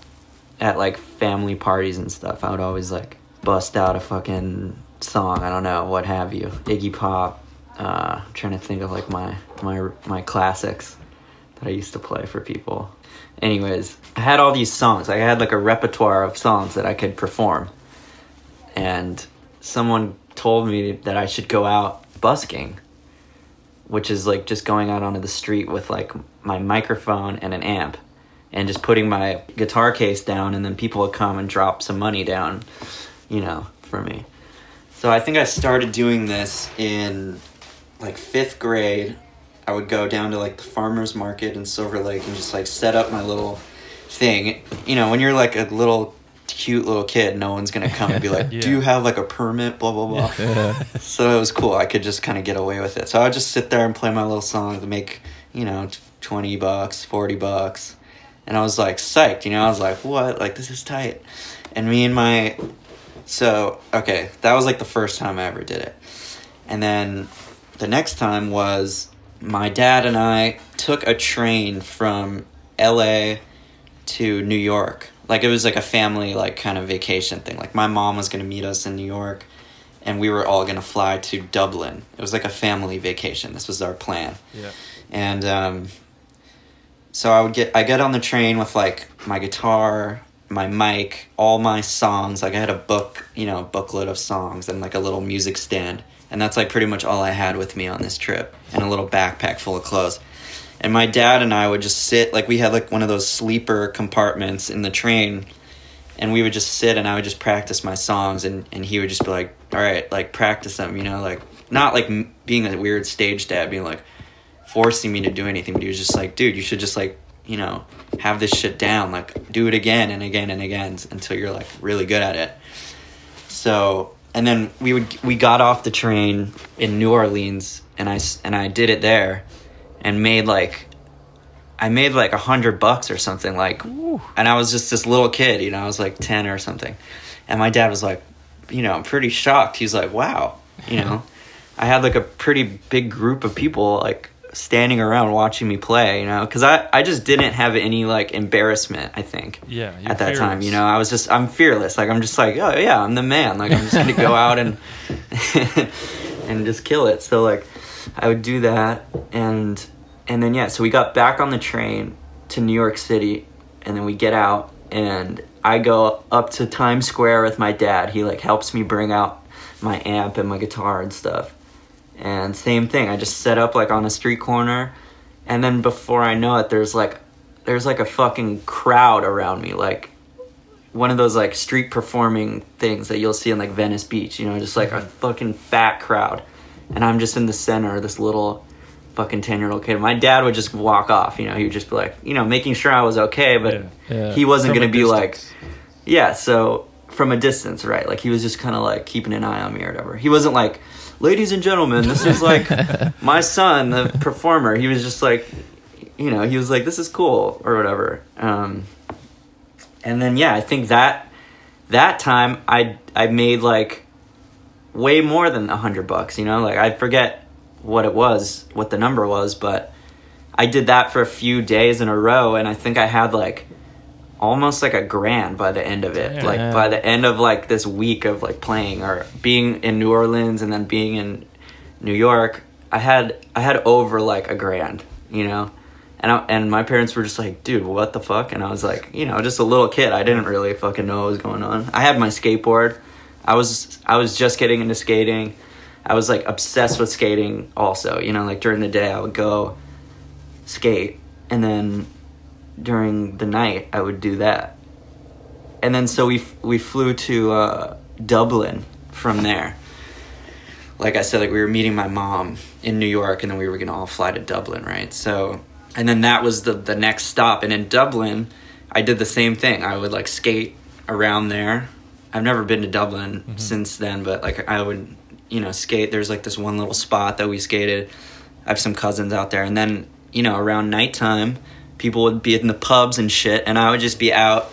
at like family parties and stuff. I would always like bust out a fucking song. I don't know what have you. Iggy Pop uh, I'm trying to think of like my my my classics that I used to play for people. Anyways I had all these songs. I had like a repertoire of songs that I could perform. And someone told me that I should go out busking, which is like just going out onto the street with like my microphone and an amp and just putting my guitar case down and then people would come and drop some money down, you know, for me. So I think I started doing this in like 5th grade I would go down to like the farmers market in Silver Lake and just like set up my little thing. You know, when you're like a little cute little kid, no one's gonna come and be like, <laughs> Yeah. "Do you have like a permit?" Blah blah blah. <laughs> So it was cool. I could just kind of get away with it. So I would just sit there and play my little songs, and make you know twenty bucks, forty bucks, and I was like psyched. You know, I was like, "What? Like this is tight." And me and my so okay, that was like the first time I ever did it, and then the next time was my dad and I took a train from L.A. to New York. Like it was like a family like kind of vacation thing. Like my mom was gonna meet us in New York, and we were all gonna fly to Dublin. It was like a family vacation. This was our plan. Yeah. And um, so I would get I get on the train with like my guitar, my mic, all my songs. Like I had a book, you know, booklet of songs and like a little music stand. And that's like pretty much all I had with me on this trip and a little backpack full of clothes. And my dad and I would just sit like we had like one of those sleeper compartments in the train and we would just sit and I would just practice my songs and and he would just be like, "All right, like practice them," you know, like not like being a weird stage dad being like forcing me to do anything, but he was just like, "Dude, you should just like, you know, have this shit down, like do it again and again and again until you're like really good at it." So, and then we would we got off the train in New Orleans and I and I did it there and made like I made like a hundred bucks or something like, and I was just this little kid, you know, I was like ten or something, and my dad was like, you know, I'm pretty shocked. He's like, wow, you know, <laughs> I had like a pretty big group of people like standing around watching me play, you know, because I I just didn't have any like embarrassment. I think Yeah, at that time, you know, I was just I'm fearless. Like I'm just like, oh yeah, I'm the man. Like I'm just gonna go <laughs> out and <laughs> and just kill it. So like I would do that and and then yeah, so we got back on the train to New York City and then we get out and I go up to Times Square with my dad. He like helps me bring out my amp and my guitar and stuff. And same thing, I just set up like on a street corner and then before I know it there's like there's like a fucking crowd around me like one of those like street performing things that you'll see in like Venice Beach, you know, just like a mm-hmm. fucking fat crowd. And I'm just in the center, this little fucking 10 year old kid. My dad would just walk off, you know, he would just be like, you know, making sure I was okay, but Yeah. Yeah. he wasn't going to be like, yeah, so from a distance, right? Like he was just kind of like keeping an eye on me or whatever. He wasn't like, ladies and gentlemen, this is like <laughs> my son, the performer. He was just like, you know, he was like, this is cool or whatever. Um, and then yeah, I think that that time I I made like way more than a hundred bucks. You know, like I forget what it was, what the number was, but I did that for a few days in a row, and I think I had like almost like a grand by the end of it. Damn. Like by the end of like this week of like playing or being in New Orleans and then being in New York, I had I had over like a grand, you know. And I, and my parents were just like, "Dude, what the fuck?" And I was like, you know, just a little kid. I didn't really fucking know what was going on. I had my skateboard. I was I was just getting into skating. I was like obsessed with skating also, you know, like during the day I would go skate and then during the night I would do that. And then so we we flew to uh, Dublin from there. Like I said, like we were meeting my mom in New York, and then we were gonna all fly to Dublin, right? So, and then that was the the next stop. And in Dublin, I did the same thing. I would like skate around there. I've never been to Dublin mm-hmm. since then, but like I would, you know, skate. There's like this one little spot that we skated. I have some cousins out there, and then you know around nighttime, people would be in the pubs and shit, and I would just be out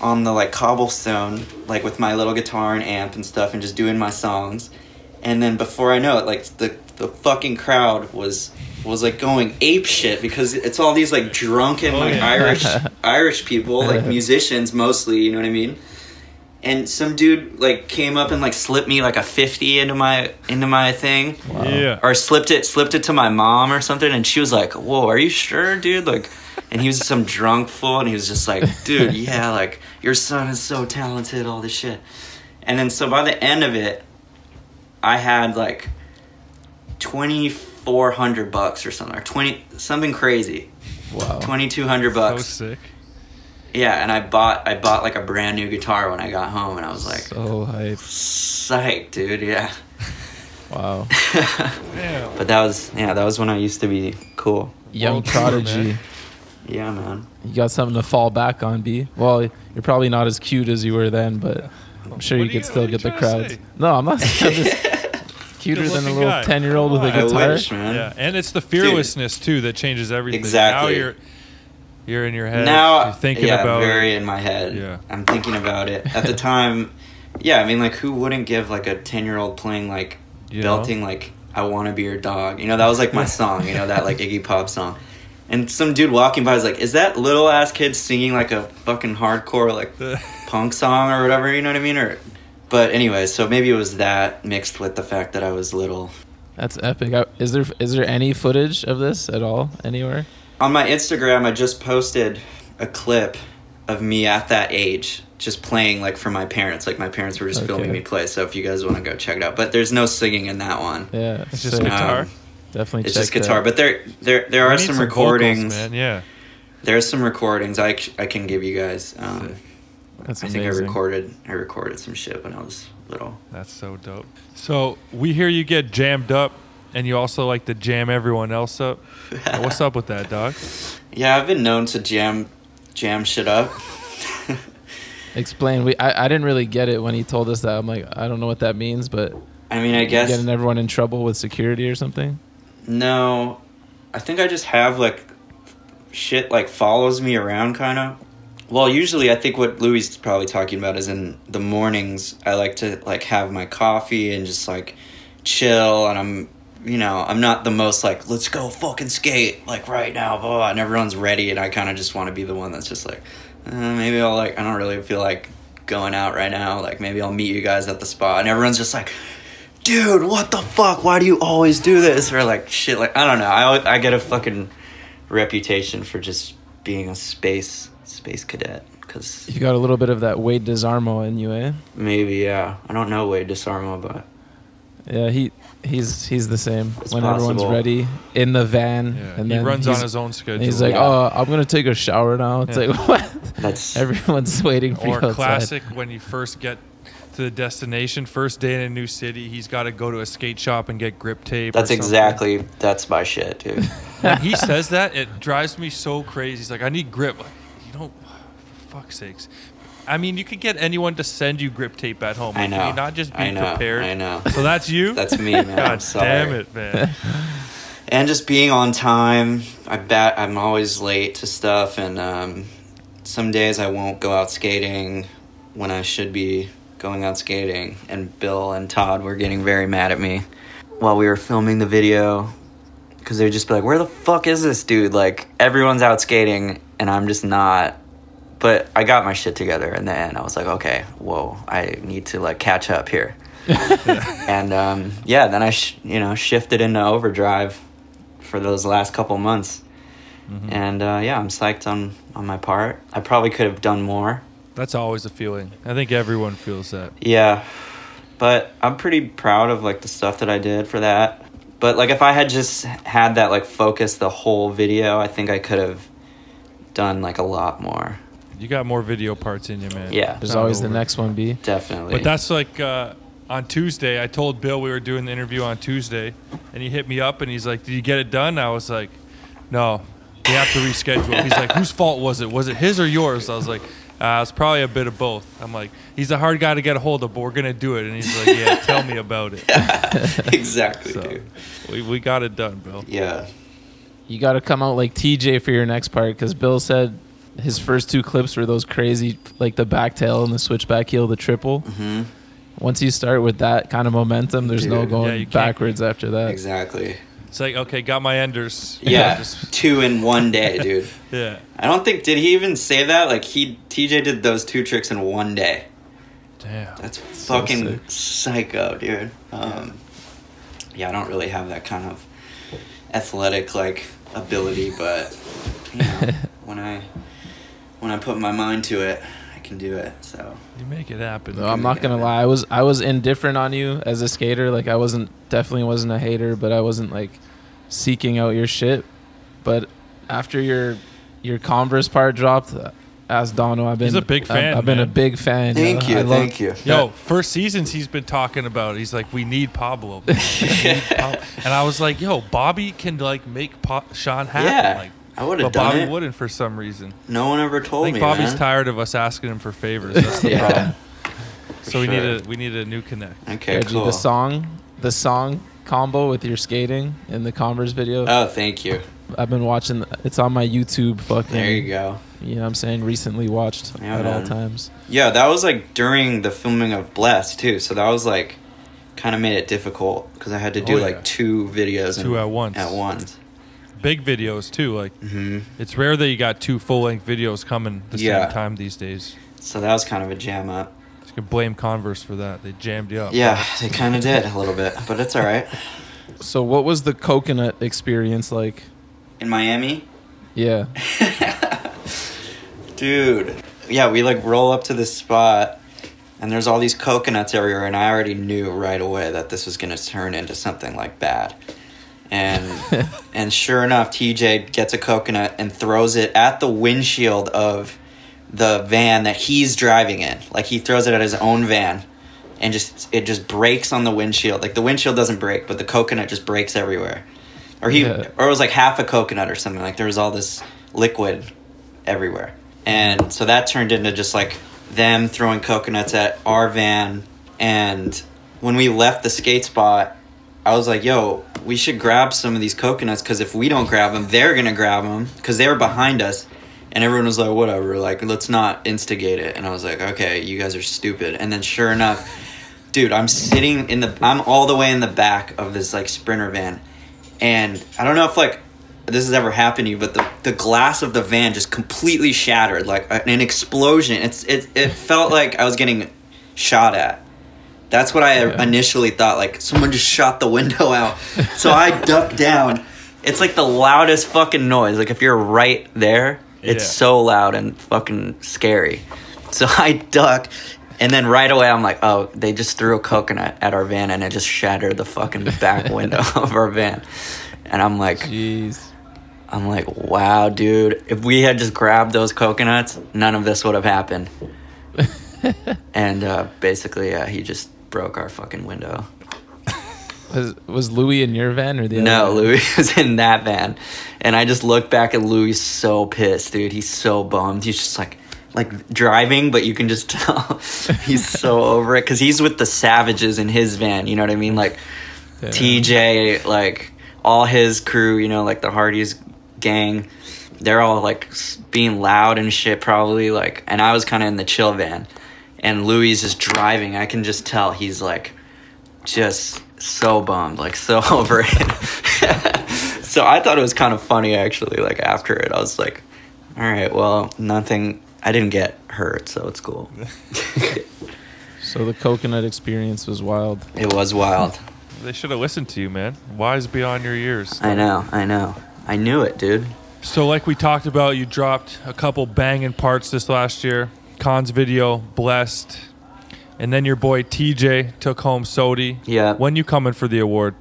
on the like cobblestone, like with my little guitar and amp and stuff, and just doing my songs. And then before I know it, like the the fucking crowd was was like going ape shit because it's all these like drunken oh, like yeah. Irish <laughs> Irish people, like musicians mostly, you know what I mean? And some dude like came up and like slipped me like a fifty into my into my thing Yeah. or slipped it slipped it to my mom or something and she was like whoa are you sure dude like and he was some drunk fool and he was just like dude <laughs> yeah like your son is so talented all this shit and then so by the end of it i had like 2400 bucks or something or 20 something crazy Wow. 2200 bucks So bucks sick. Yeah and i bought i bought like a brand new guitar when i got home and i was like So hype. psyched dude yeah <laughs> Wow. Damn. But that was yeah, that was when I used to be cool. Young World prodigy. man. Yeah, man. You got something to fall back on, B. Well, you're probably not as cute as you were then, but I'm sure What you are you- could still what are you get the crowds. No, I'm not. <laughs> I'm just cuter than a little ten year old with a guitar. wish, man. Yeah, and it's the fearlessness too that changes everything. Exactly. Now you're you're in your head. now you're thinking yeah, about very it. in my head. Yeah. I'm thinking about it. At the <laughs> time, yeah, I mean, like, who wouldn't give like a ten year old playing like You know? belting like "I Want to Be Your Dog"? You know, that was like my song. You know, that like Iggy Pop song. And some dude walking by was like, "Is that little ass kid singing like a fucking hardcore like <laughs> punk song or whatever?" You know what I mean? Or, but anyway, so maybe it was that mixed with the fact that I was little. That's epic. Is there is there any footage of this at all anywhere? On my Instagram, I just posted a clip of me at that age, just playing like for my parents. Like my parents were just Okay. filming me play. So if you guys want to go check it out, but there's no singing in that one. Yeah, It's just sick. guitar. Um, Definitely. It's check just guitar, that. but there there there We are need some, vocals, recordings. man. Yeah. There's some recordings I, I can give you guys. Um, That's I think I recorded I recorded some shit when I was little. That's so dope. So we hear you get jammed up, and you also like to jam everyone else up. What's up with that, dog? <laughs> Yeah, I've been known to jam jam shit up. <laughs> Explain. We I, I didn't really get it when he told us that. I'm like I don't know what that means, but I mean, I guess getting everyone in trouble with security or something. No, I think I just have like shit like follows me around kind of. Well, usually I think what Louis is probably talking about is in the mornings I like to like have my coffee and just like chill and I'm you know, I'm not the most like let's go fucking skate like right now, blah, blah, and everyone's ready and I kind of just want to be the one that's just like uh, maybe I'll like I don't really feel like going out right now, like maybe I'll meet you guys at the spot and everyone's just like dude, what the fuck? Why do you always do this? Or like shit, like I don't know. I I get a fucking reputation for just being a space space cadet because You got a little bit of that Wade Desarmo in you, eh? maybe yeah. I don't know Wade Desarmo, but Yeah, he he's he's the same. It's when everyone's ready in the van, Yeah. and he then runs on his own schedule. He's like, Yeah. "Oh, I'm gonna take a shower now." It's Yeah. like, <laughs> what? that's Everyone's waiting for you or outside. classic when you first get to the destination, first day in a new city, he's got to go to a skate shop and get grip tape. that's exactly that's my shit, dude. <laughs> when he says that, it drives me so crazy. He's like, I need grip. Like, you don't, for fuck's sakes. I mean, you could get anyone to send you grip tape at home. I know. You not just be I know. prepared? I know. So that's you? <laughs> That's me, man. God damn it, man. <laughs> and just being on time. I bet I'm always late to stuff, and um, some days I won't go out skating when I should be going out skating. And Bill and Todd were getting very mad at me while we were filming the video because they'd just be like, "Where the fuck is this dude? Like everyone's out skating, and I'm just not." But I got my shit together in the end. I was like, "Okay, whoa, I need to like catch up here." <laughs> and um, yeah, then I sh- you know shifted into overdrive for those last couple months, and uh, yeah, I'm psyched on on my part. I probably could have done more. That's always a feeling. I think everyone feels that. Yeah, but I'm pretty proud of like the stuff that I did for that. But like if I had just had that like focus the whole video, I think I could have done like a lot more. You got more video parts in you, man. Yeah. There's not always the next one, B. Definitely. But that's like uh, on Tuesday. I told Bill we were doing the interview on Tuesday, and he hit me up and he's like, "Did you get it done?" I was like, "No, we have to reschedule." He's like, "Whose fault was it? Was it his or yours?" I was like, uh, "It's probably a bit of both." I'm like, "He's a hard guy to get a hold of, but we're gonna do it." And he's like, "Yeah, <laughs> tell me about it." <laughs> exactly, So dude. we, we got it done, Bill. Yeah. You got to come out like TJ for your next part because Bill said his first two clips were those crazy, like the back tail and the switchback heel, the triple. hmm Once you start with that kind of momentum, there's no going Yeah, backwards after that. Exactly. It's like, okay, got my enders. Yeah. <laughs> Just- Two in one day, dude. <laughs> yeah. I don't think did he even say that? Like he TJ did those two tricks in one day. Damn. That's fucking sick. psycho, dude. Um, yeah, I don't really have that kind of athletic like ability, but you know, <laughs> when I when I put my mind to it, I can do it. So You make it happen. No, I'm not gonna lie. I was I was indifferent on you as a skater. Like I wasn't definitely wasn't a hater, but I wasn't like seeking out your shit. But after your your Converse part dropped, As Dono. I've been He's a big I've- fan, I've, been a big fan. Thank yo. I you, love- thank you. Yo, for seasons he's been talking about. He's like, we need Pablo, We need <laughs> Pablo." and I was like, yo, Bobby can like make pa- Sean happy. Yeah, like, I would have but done Bobby it. wouldn't for some reason. No one ever told I think me, Bobby's man. tired of us asking him for favors. That's the <laughs> Yeah. problem. So we sure. need a we need a new connect. Okay, Reggie, cool. the song, the song combo with your skating in the Converse video. Oh, thank you. I've been watching. It's on my YouTube. Fucking. There you go. You know what I'm saying? Recently watched Yeah, at all times. Yeah, that was like during the filming of Blessed too. So that was like kind of made it difficult because I had to do Oh, yeah. like two videos Two in- at once. At once. Big videos too. Like hmm it's rare that you got two full length videos coming the Yeah. same time these days. So that was kind of a jam up. You can blame Converse for that. They jammed you up. Yeah, they kind of did a little bit, but it's all right. <laughs> So, what was the coconut experience like? In Miami, Yeah. <laughs> dude. Yeah, we like roll up to this spot, and there's all these coconuts everywhere, and I already knew right away that this was gonna turn into something like bad. And and sure enough, TJ gets a coconut and throws it at the windshield of the van that he's driving in. Like he throws it at his own van, and just it just breaks on the windshield. Like the windshield doesn't break, but the coconut just breaks everywhere. Or he, Yeah. or it was like half a coconut or something. Like there was all this liquid everywhere. And so that turned into just like them throwing coconuts at our van. And when we left the skate spot, I was like, yo, we should grab some of these coconuts because if we don't grab them, they're going to grab them because they were behind us. And everyone was like, whatever, like, let's not instigate it. And I was like, okay, you guys are stupid. And then sure enough, dude, I'm sitting in the, I'm all the way in the back of this like sprinter van. And I don't know if like this has ever happened to you, but the, the glass of the van just completely shattered, like an explosion. It's it it felt like I was getting shot at. That's what I Yeah. initially thought. Like someone just shot the window out. So I <laughs> ducked down. It's like the loudest fucking noise. Like if you're right there, it's Yeah. so loud and fucking scary. So <laughs> I duck, and then right away I'm like, oh, they just threw a coconut at our van and it just shattered the fucking back <laughs> window of our van. And I'm like, Jeez. I'm like, wow, dude. If we had just grabbed those coconuts, none of this would have happened. and uh, basically, yeah, he just broke our fucking window. Was was Louis in your van or the other? No. Louis <laughs> was in that van, and I just looked back at Louis so pissed, dude. He's so bummed. He's just like, like driving, but you can just <laughs> tell he's so <laughs> over it because he's with the savages in his van. You know what I mean? Like Yeah. TJ, like all his crew. You know, like the Hardies gang. They're all like being loud and shit, probably like. And I was kind of in the chill van, and Louis is driving. I can just tell he's like just so bummed, like so <laughs> over it. <laughs> so I thought it was kind of funny actually. Like after it, I was like, "All right, well, nothing. I didn't get hurt, so it's cool." <laughs> So the coconut experience was wild. it was wild. They should have listened to you, man. Wise beyond your years. I know. I know. I knew it, dude. So, like we talked about, you dropped a couple banging parts this last year. Cons video, blessed, and then your boy TJ took home SOTY. Yeah. When you coming for the award?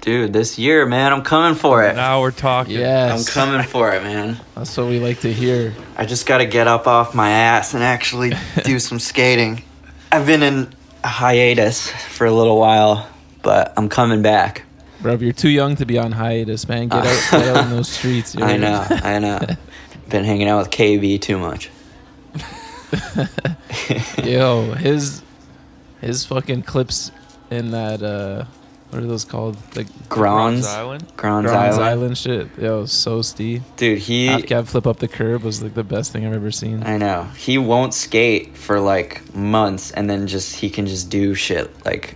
Dude, this year, man, I'm coming for it. Now we're talking. Yes. I'm coming for it, man. That's what we like to hear. I just got to get up off my ass and actually <laughs> do some skating. I've been in a hiatus for a little while, but I'm coming back. Bro, you're too young to be on hiatus, man. Get out, get out in those <laughs> streets. yo. I know, I know. <laughs> Been hanging out with KB too much. <laughs> Yo, his his fucking clips in that uh what are those called? Like Grons, Island. Grons, Grons Island. Island. shit. Yo, so steep. Dude, he, Half cab flip up the curb was like the best thing I've ever seen. I know, he won't skate for like months and then just, he can just do shit. Like,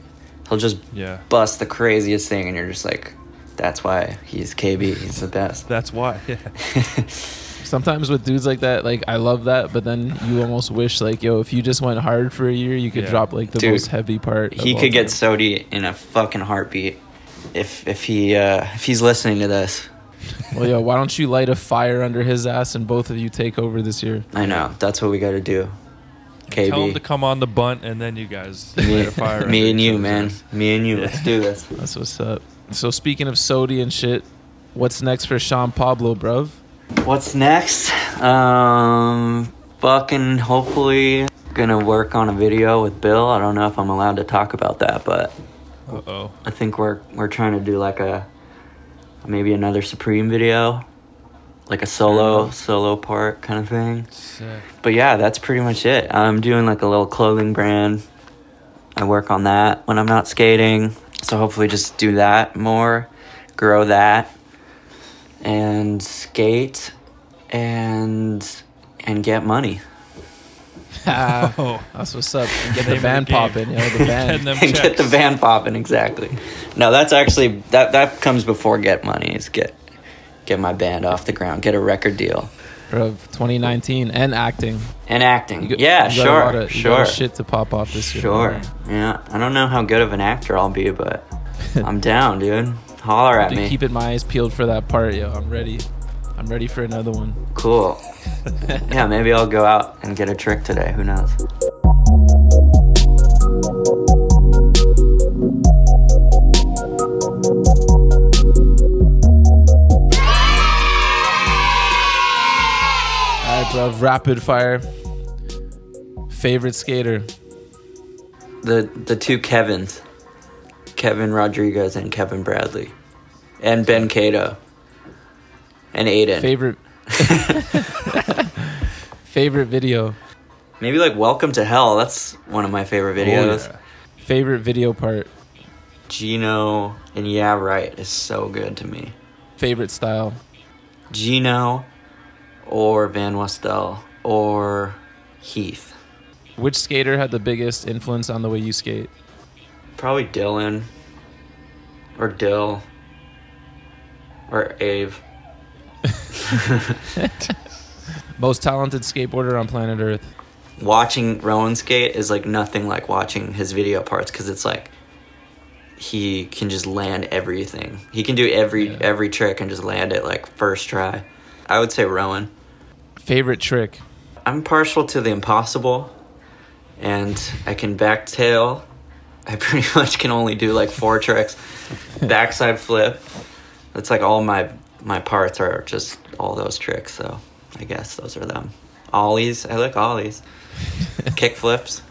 he'll just Yeah. bust the craziest thing and you're just like, that's why he's KB. He's the best. That's why. <laughs> Sometimes with dudes like that, like I love that, but then you almost wish like, yo, if you just went hard for a year, you could Yeah. drop like the Dude, most heavy part. he all could get time. SOTY in a fucking heartbeat if if he uh if he's listening to this. Well, yo, why don't you light a fire under his ass and both of you take over this year? I know that's what we got to do. KB, Tell him to come on the bunt, and then you guys me, light a fire. me and you, man, ass. me and you. Let's do this. That's what's up. So speaking of SOTY and shit, what's next for Sean Pablo, bruv? What's next? Um, fucking hopefully gonna work on a video with Bill. I don't know if I'm allowed to talk about that, but Uh oh. I think we're we're trying to do like a maybe another Supreme video, like a solo solo part kind of thing. Sick. But yeah, that's pretty much it. I'm doing like a little clothing brand. I work on that when I'm not skating. So hopefully just do that more, grow that and skate and and get money. <laughs> Oh. That's what's up. And get the of band popping, you know, the <laughs> Getting band. them and get the van popping exactly. No, that's actually that that comes before get money. Is get get my band off the ground, get a record deal. of 2019 and acting. And acting. You got- yeah, you got a lot sure. of- you got a sure. shit to pop off this year. Sure. Yeah. I don't know how good of an actor I'll be, but <laughs> I'm down, dude. Holler at me. keeping my eyes peeled for that part, yo. I'm ready. I'm ready for another one. Cool. <laughs> yeah, maybe I'll go out and get a trick today. Who knows? All right, bro. Rapid fire. Favorite skater. The the two Kevins, Kevin Rodriguez and Kevin Bradley, and Ben Cato, and Aiden. Favorite. <laughs> Favorite video. Maybe like Welcome to Hell. That's one of my favorite oh, videos. yeah. Favorite video part. Gino and Yeah Right is so good to me. Favorite style. Gino or Van Westel or Heath. Which skater had the biggest influence on the way you skate? Probably Dylan or Dill or Ave. <laughs> Most talented skateboarder on planet Earth. Watching Rowan skate is like nothing like watching his video parts because it's like he can just land everything. He can do every Yeah. every trick and just land it like first try. I would say Rowan. Favorite trick. I'm partial to the impossible, and I can backtail. I <laughs> pretty much can only do like four tricks. Backside flip. That's like all my my parts are just all those tricks. So I guess those are them. Ollies. I like ollies. <laughs> Kick flips.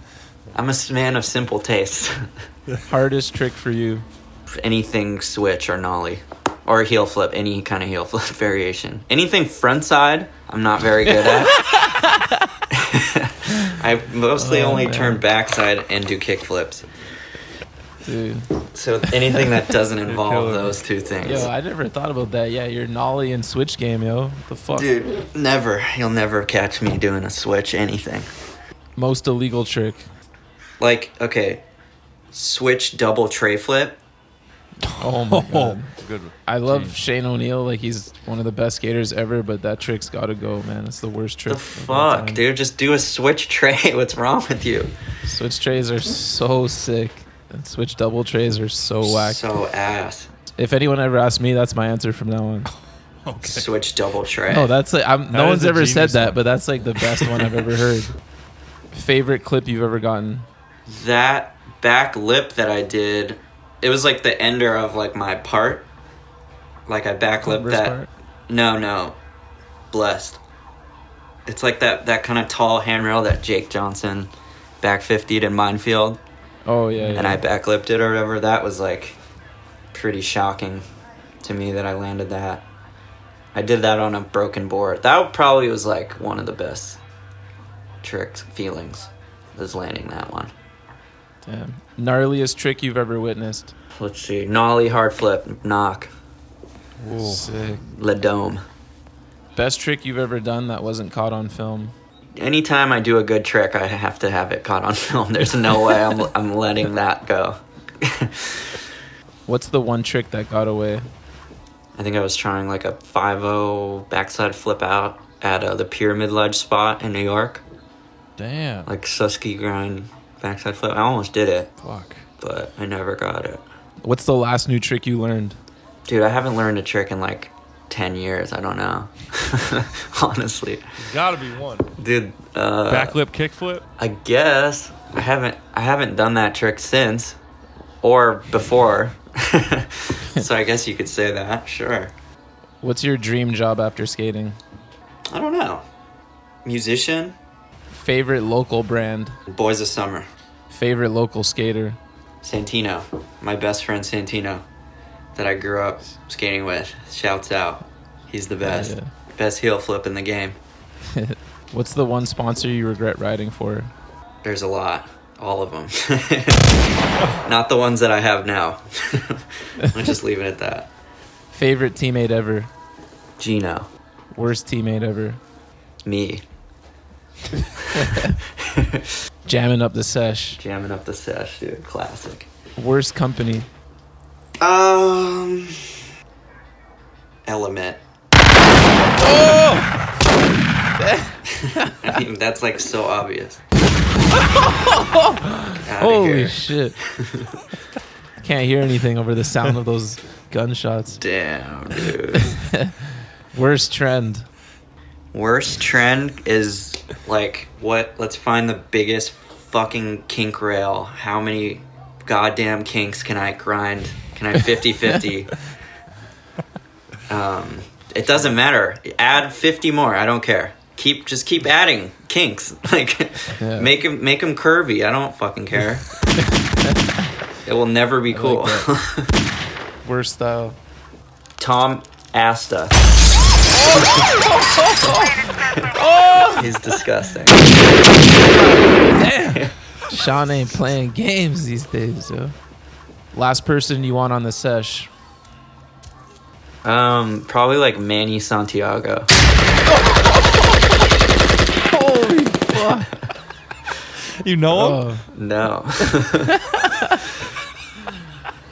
I'm a man of simple tastes. The hardest trick for you. Anything switch or nollie. Or heel flip, any kind of heel <laughs> flip variation. Anything front side, I'm not very good at. I mostly Oh, only man. turn backside and do kick flips. Dude. So anything that doesn't <laughs> involve killing those two things. Yo, I never thought about that. Yeah, your nollie and switch game, yo. The fuck? Dude, never. You'll never catch me doing a switch anything. Most illegal trick. Like, okay, switch double tray flip. Oh my <laughs> oh, god. Good. I love change. Shane O'Neill. Like he's one of the best skaters ever, but that trick's got to go, man. It's the worst trick. The fuck, dude? Just do a switch tray. <laughs> What's wrong with you? Switch trays are so sick, and switch double trays are so whack. So ass. if anyone ever asks me, that's my answer from now on. <laughs> Okay. Switch double tray. No, that's like I'm, no That one's ever said that, one. but that's like the best one I've ever heard. <laughs> Favorite clip you've ever gotten? that back lip that I did, it was like the ender of like my part. Like I back lip that. part? No, no, blessed. It's like that that kind of tall handrail that Jake Johnson back 50'd in Mind Field, Oh yeah, yeah. and I back lipped it or whatever. That was like pretty shocking to me that I landed that. I did that on a broken board. That probably was like one of the best tricks feelings. Was landing that one. Damn. Gnarliest trick you've ever witnessed? Let's see. Nollie, hard flip, knock, Sick. Le Dome. Best trick you've ever done that wasn't caught on film? Anytime I do a good trick, I have to have it caught on <laughs> film. There's no way I'm, I'm letting that go. What's the one trick that got away? I think I was trying like a 5 backside flip out at uh, the Pyramid Ledge spot in New York. Damn. Like Suski grind backside flip. I almost did it, Fuck. but I never got it. What's the last new trick you learned? Dude, I haven't learned a trick in like 10 years. I don't know. <laughs> Honestly. There's gotta be one. Dude, uh, Backlip kickflip. I guess I haven't I haven't done that trick since or before. <laughs> so I guess you could say that. Sure. What's your dream job after skating? I don't know. Musician, Favorite local brand. Boys of Summer. Favorite local skater. Santino. My best friend Santino that I grew up skating with. Shouts out. He's the best. yeah. Best heel flip in the game. <laughs> What's the one sponsor you regret riding for? There's a lot. All of them. <laughs> Not the ones that I have now. <laughs> I'll just leave it at that. Favorite teammate ever. Gino. Worst teammate ever. Me. Jamming up the sesh. Jamming up the sesh, dude. Classic. Worst company. Um. Element. Oh! <laughs> I mean, that's like so obvious. <laughs> Holy shit. <laughs> Can't hear anything over the sound of those gunshots. Damn, dude. Worst trend. Worst trend is like what? Let's find the biggest fucking kink rail. How many goddamn kinks can I grind? Can I 50 50? um, it doesn't matter. Add 50 more. I don't care. Keep just keep adding kinks. <laughs> Like Yeah. make them make them curvy. I don't fucking care. <laughs> it will never be cool. <laughs> Worst style. Tom Asta. He's disgusting. Damn. Sean ain't playing games these days, yo. Last person you want on the sesh. Um, probably like Manny Santiago. Holy fuck. You know him? Oh, No,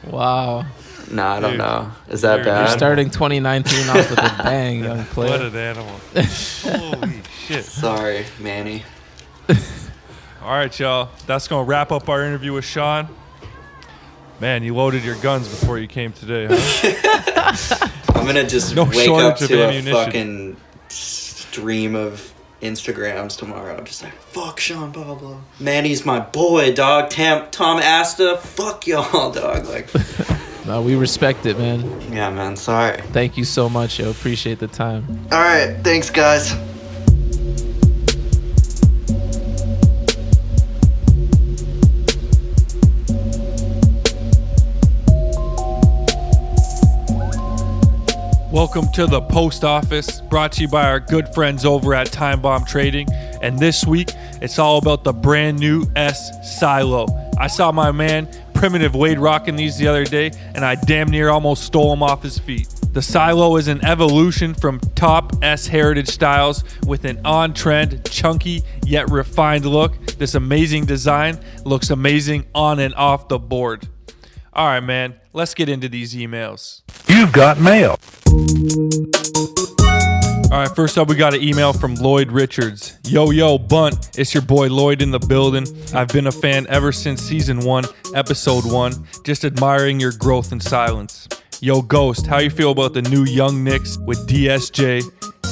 <laughs> wow. no, I don't Dude, know. Is that you're- You're starting 2019 off with a bang, young <laughs> player. What player. an animal. <laughs> Holy shit. Sorry, Manny. All right, y'all. That's going to wrap up our interview with Sean. Man, you loaded your guns before you came today, huh? <laughs> I'm gonna just No wake up to a ammunition. fucking stream of Instagrams tomorrow. Just like fuck Sean Pablo. Manny's my boy, dog. Tam- Tom Asta. Fuck y'all, <laughs> dog. Like, <laughs> No, we respect it, man. yeah, man. Sorry. Thank you so much, yo. Appreciate the time. All right, thanks, guys. Welcome to the post office, brought to you by our good friends over at Time Bomb Trading. And this week, it's all about the brand new S Silo. I saw my man Primitive Wade rocking these the other day, and I damn near almost stole him off his feet. The Silo is an evolution from top S heritage styles with an on trend, chunky, yet refined look. This amazing design looks amazing on and off the board. All right, man, let's get into these emails. You've got mail. All right, first up, we got an email from Lloyd Richards. Yo, yo, Bunt, it's your boy Lloyd in the building. I've been a fan ever since season one, episode one, just admiring your growth in silence. Yo, Ghost, how you feel about the new young Knicks with DSJ?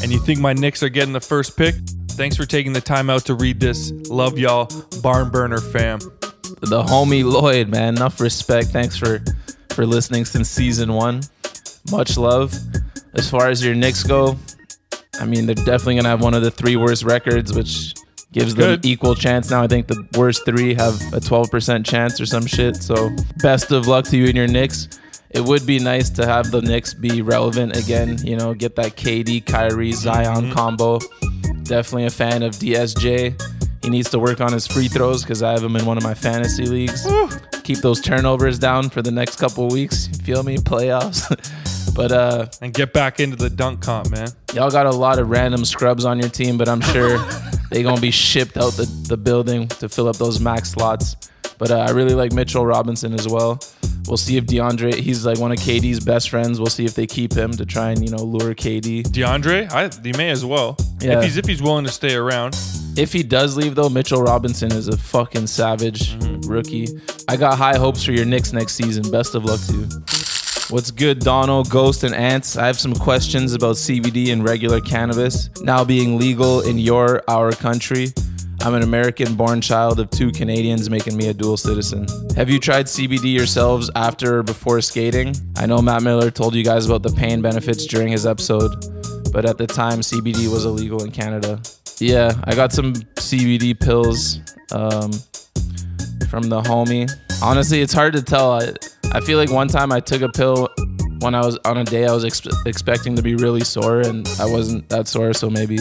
And you think my Knicks are getting the first pick? Thanks for taking the time out to read this. Love y'all, Barn Burner fam. The homie Lloyd, man. Enough respect. Thanks for for listening since season one. Much love. As far as your Knicks go, I mean they're definitely gonna have one of the three worst records, which gives them equal chance now. I think the worst three have a 12% chance or some shit. So best of luck to you and your Knicks. It would be nice to have the Knicks be relevant again. You know, get that KD, Kyrie, Zion mm-hmm. combo. Definitely a fan of DSJ. He needs to work on his free throws because I have him in one of my fantasy leagues. Keep those turnovers down for the next couple weeks. Feel me? Playoffs. <laughs> but uh, And get back into the dunk comp, man. y'all got a lot of random scrubs on your team, but I'm sure <laughs> they gonna be shipped out the, the building to fill up those max slots. But uh, I really like Mitchell Robinson as well. We'll see if DeAndre, he's like one of KD's best friends. We'll see if they keep him to try and you know lure KD. DeAndre, I, he may as well. Yeah. If he's if he's willing to stay around. If he does leave though, Mitchell Robinson is a fucking savage mm-hmm. rookie. I got high hopes for your Knicks next season. Best of luck to you. What's good, Dono, Ghost, and Ants? I have some questions about CBD and regular cannabis now being legal in your, our country. I'm an American born child of two Canadians, making me a dual citizen. Have you tried CBD yourselves after or before skating? I know Matt Miller told you guys about the pain benefits during his episode, but at the time, CBD was illegal in Canada. Yeah, I got some CBD pills um, from the homie. Honestly, it's hard to tell. I, I feel like one time I took a pill when I was on a day I was ex- expecting to be really sore, and I wasn't that sore. So maybe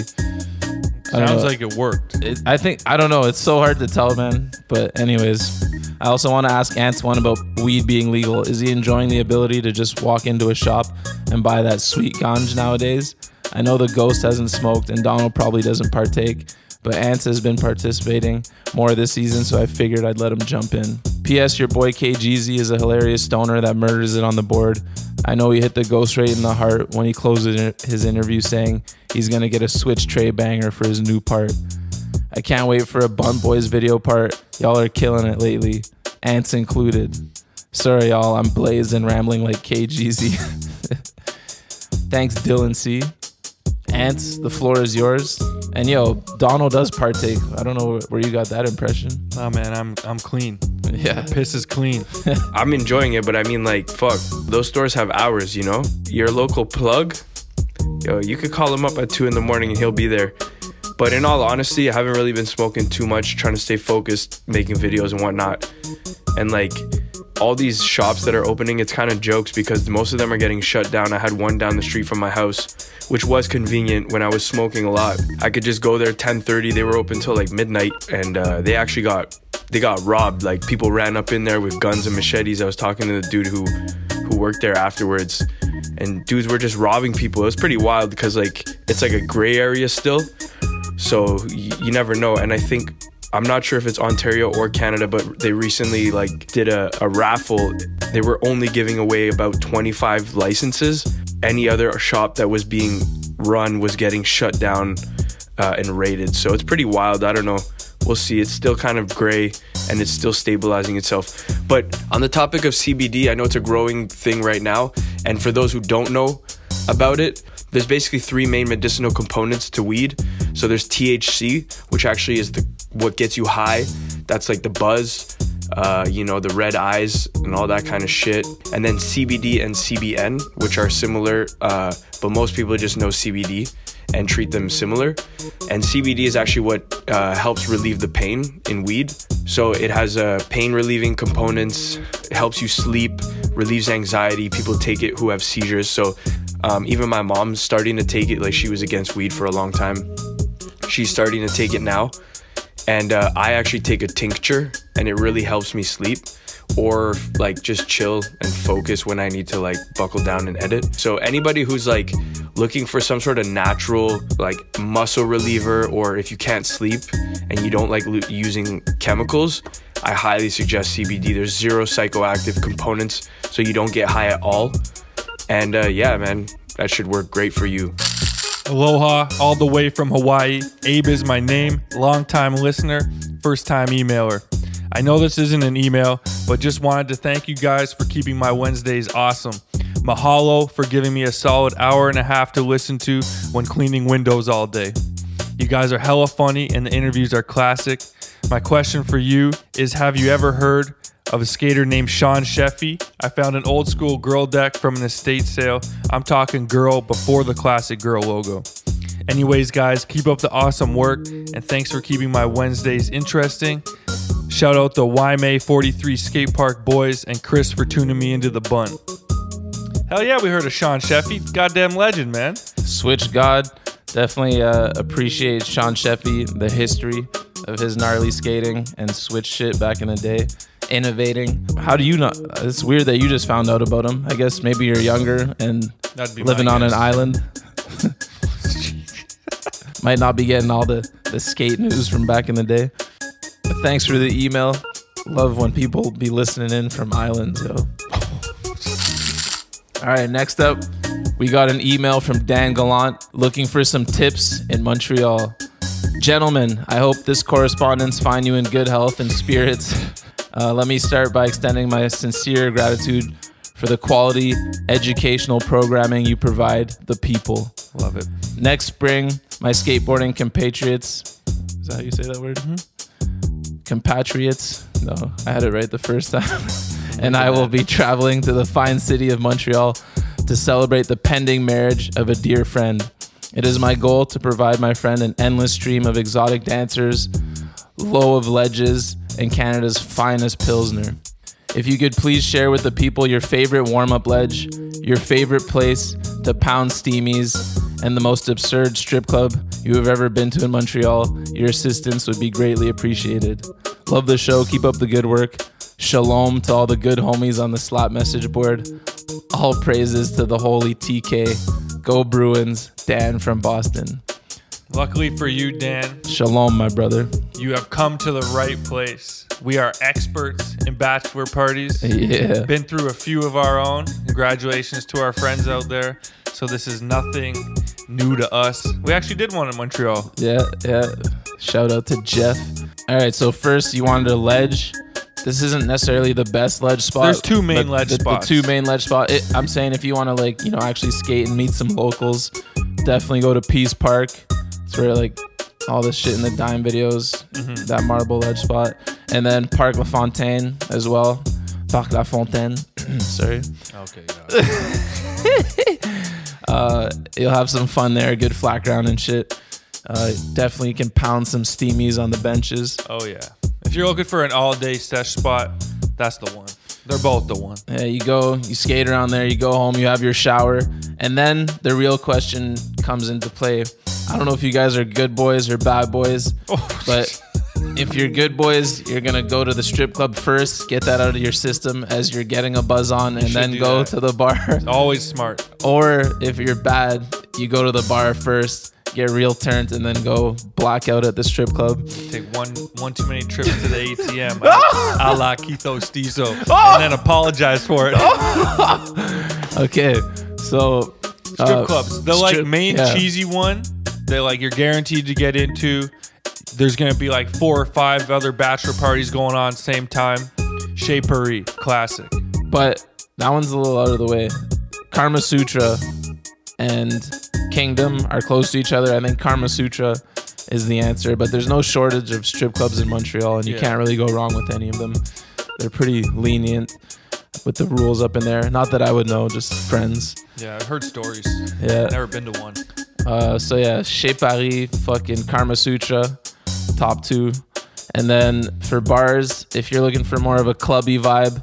Sounds like it worked. It, I think I don't know. It's so hard to tell, man. But anyways, I also want to ask Antoine about weed being legal. Is he enjoying the ability to just walk into a shop and buy that sweet ganj nowadays? I know the ghost hasn't smoked and Donald probably doesn't partake, but Ants has been participating more this season, so I figured I'd let him jump in. P.S. Your boy KGZ is a hilarious stoner that murders it on the board. I know he hit the ghost right in the heart when he closed his interview saying he's gonna get a switch tray banger for his new part. I can't wait for a Bunt Boys video part. Y'all are killing it lately, ants included. Sorry, y'all, I'm blazed and rambling like KGZ. <laughs> Thanks, Dylan C. Ants, the floor is yours. And yo, Donald does partake. I don't know where you got that impression. Nah, man, I'm I'm clean. <laughs> Yeah. Piss is clean. <laughs> I'm enjoying it, but I mean, like, fuck, those stores have hours, you know? Your local plug, yo, you could call him up at two in the morning and he'll be there. But in all honesty, I haven't really been smoking too much, trying to stay focused, making videos and whatnot. And like, all these shops that are opening, it's kind of jokes because most of them are getting shut down. I had one down the street from my house, which was convenient when I was smoking a lot. I could just go there 10:30. They were open till like midnight, and uh, they actually got they got robbed. Like people ran up in there with guns and machetes. I was talking to the dude who who worked there afterwards, and dudes were just robbing people. It was pretty wild because like it's like a gray area still, so y- you never know. And I think I'm not sure if it's Ontario or Canada, but they recently like did a, a raffle. They were only giving away about 25 licenses. Any other shop that was being run was getting shut down uh, and raided. So it's pretty wild. I don't know. We'll see. It's still kind of gray and it's still stabilizing itself. But on the topic of CBD, I know it's a growing thing right now. And for those who don't know about it, there's basically three main medicinal components to weed. So there's THC, which actually is the what gets you high. That's like the buzz, uh, you know, the red eyes and all that kind of shit. And then CBD and CBN, which are similar, uh, but most people just know CBD and treat them similar. And CBD is actually what uh, helps relieve the pain in weed. So it has uh, pain relieving components, it helps you sleep, relieves anxiety. People take it who have seizures. So um, even my mom's starting to take it, like she was against weed for a long time. She's starting to take it now. And uh, I actually take a tincture, and it really helps me sleep or like just chill and focus when I need to like buckle down and edit. So anybody who's like looking for some sort of natural like muscle reliever or if you can't sleep and you don't like lo- using chemicals, I highly suggest CBD. There's zero psychoactive components so you don't get high at all. And uh, yeah, man, that should work great for you. Aloha, all the way from Hawaii. Abe is my name, longtime listener, first time emailer. I know this isn't an email, but just wanted to thank you guys for keeping my Wednesdays awesome. Mahalo for giving me a solid hour and a half to listen to when cleaning windows all day. You guys are hella funny and the interviews are classic. My question for you is Have you ever heard of a skater named Sean Sheffey? I found an old school girl deck from an estate sale. I'm talking girl before the classic girl logo. Anyways, guys, keep up the awesome work and thanks for keeping my Wednesdays interesting. Shout out the YMA 43 Skate Park boys and Chris for tuning me into the bun. Hell yeah, we heard of Sean Sheffey. Goddamn legend, man. Switch God. Definitely uh, appreciate Sean Sheffey, the history of his gnarly skating and switch shit back in the day. Innovating. How do you know? It's weird that you just found out about him. I guess maybe you're younger and living on an island. <laughs> Might not be getting all the, the skate news from back in the day. But thanks for the email. Love when people be listening in from islands, yo. All right, next up, we got an email from Dan Gallant looking for some tips in Montreal. Gentlemen, I hope this correspondence find you in good health and spirits. Uh, let me start by extending my sincere gratitude for the quality educational programming you provide the people. Love it. Next spring, my skateboarding compatriots. Is that how you say that word? Compatriots. No, I had it right the first time. <laughs> and I will be traveling to the fine city of Montreal to celebrate the pending marriage of a dear friend. It is my goal to provide my friend an endless stream of exotic dancers, low of ledges, and Canada's finest Pilsner. If you could please share with the people your favorite warm up ledge, your favorite place to pound steamies, and the most absurd strip club you have ever been to in Montreal, your assistance would be greatly appreciated. Love the show. Keep up the good work. Shalom to all the good homies on the slap message board. All praises to the holy TK. Go Bruins. Dan from Boston. Luckily for you, Dan, Shalom, my brother. you have come to the right place. We are experts in bachelor parties. Yeah. Been through a few of our own. Congratulations to our friends out there. So this is nothing new to us. We actually did one in Montreal. Yeah, yeah. Shout out to Jeff. All right, so first you wanted a ledge. This isn't necessarily the best ledge spot. There's two main ledge the, spots. The two main ledge spot. It, I'm saying if you want to like you know actually skate and meet some locals, definitely go to Peace Park. It's where like all this shit in the dime videos. Mm-hmm. That marble ledge spot, and then Park La Fontaine as well. Parc La Fontaine. <clears throat> Sorry. Okay. <laughs> Uh, you'll have some fun there. Good flat ground and shit. Uh, definitely can pound some steamies on the benches. Oh yeah. If you're looking for an all-day sesh spot, that's the one. They're both the one. Yeah, you go, you skate around there, you go home, you have your shower, and then the real question comes into play. I don't know if you guys are good boys or bad boys, Oh, but if you're good boys, you're gonna go to the strip club first, get that out of your system as you're getting a buzz on, and then go that. to the bar. Always smart. or if you're bad, you go to the bar first, get real turned, and then go black out at the strip club. Take one one too many trips to the <laughs> ATM, <laughs> a la Keto Stizo, and then apologize for it. <laughs> Okay, so Strip uh, clubs. The like main yeah. cheesy one that like you're guaranteed to get into. There's gonna be like four or five other bachelor parties going on same time. Chez Parée, classic. but that one's a little out of the way. Karma Sutra and Kingdom are close to each other. I think Karma Sutra is the answer, but there's no shortage of strip clubs in Montreal, and you Yeah. can't really go wrong with any of them. They're pretty lenient with the rules up in there. Not that I would know, just friends. Yeah, I've heard stories. Yeah. Never been to one. Uh, so yeah, Chez Parée, fucking Karma Sutra, top two. And then for bars, if you're looking for more of a clubby vibe,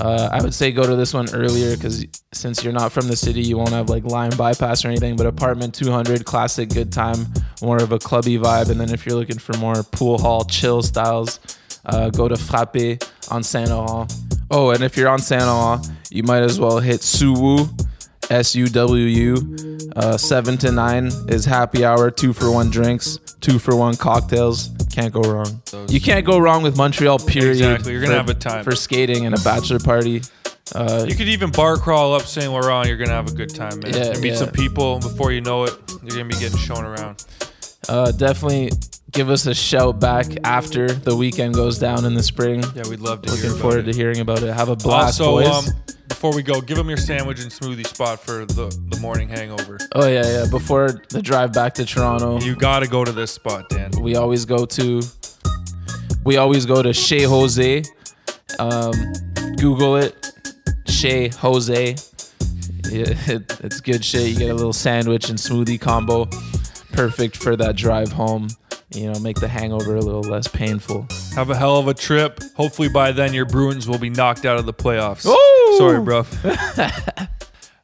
uh, I would say go to this one earlier because since you're not from the city, you won't have like line bypass or anything. But apartment 200, classic, good time, more of a clubby vibe. And then if you're looking for more pool hall chill styles, uh, go to Frappe on Saint Laurent. Oh, and if you're on Saint Laurent, you might as well hit Suwu. S U W U. Uh, seven to nine is happy hour. Two for one drinks. Two for one cocktails. Can't go wrong. You can't go wrong with Montreal. Period. Exactly. You're gonna have a time. for skating and a bachelor party. Uh, You could even bar crawl up Saint Laurent. You're gonna have a good time, man. Yeah, and meet yeah. some people before you know it. You're gonna be getting shown around. uh, definitely give us a shout back after the weekend goes down in the spring. Yeah, we'd love to Looking forward it. to hearing about it. Have a blast, also, boys. um, before we go, give them your sandwich and smoothie spot for the, the morning hangover. oh yeah, yeah. Before the drive back to Toronto, You got to go to this spot, Dan. we always go to we always go to Chez Jose. Um, Google it, Chez Jose. <laughs> It, it's good shit. You get a little sandwich and smoothie combo, perfect for that drive home. You know, make the hangover a little less painful. Have a hell of a trip. Hopefully by then your Bruins will be knocked out of the playoffs. Ooh! Sorry, bro. <laughs>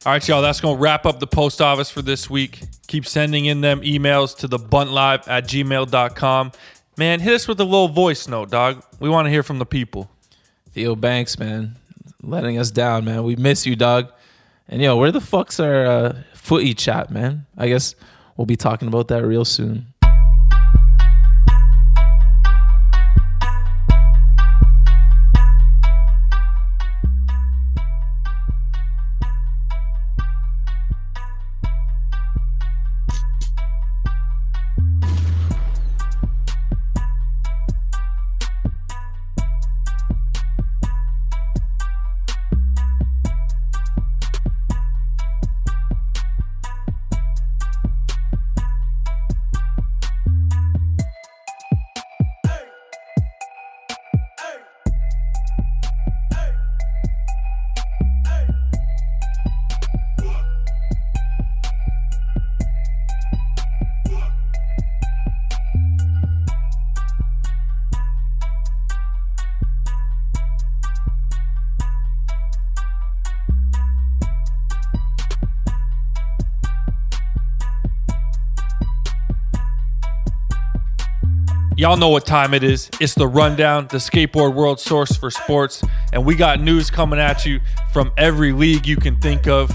All right, y'all. That's going to wrap up the post office for this week. Keep sending in them emails to the buntlive at gmail.com. Man, hit us with a little voice note, dog. We want to hear from the people. Theo Banks, man, letting us down, man. We miss you, dog. And yo, where the fuck's our uh, footy chat, man? I guess we'll be talking about that real soon. Y'all know what time it is. It's the rundown, the skateboard world source for sports, and we got news coming at you from every league you can think of.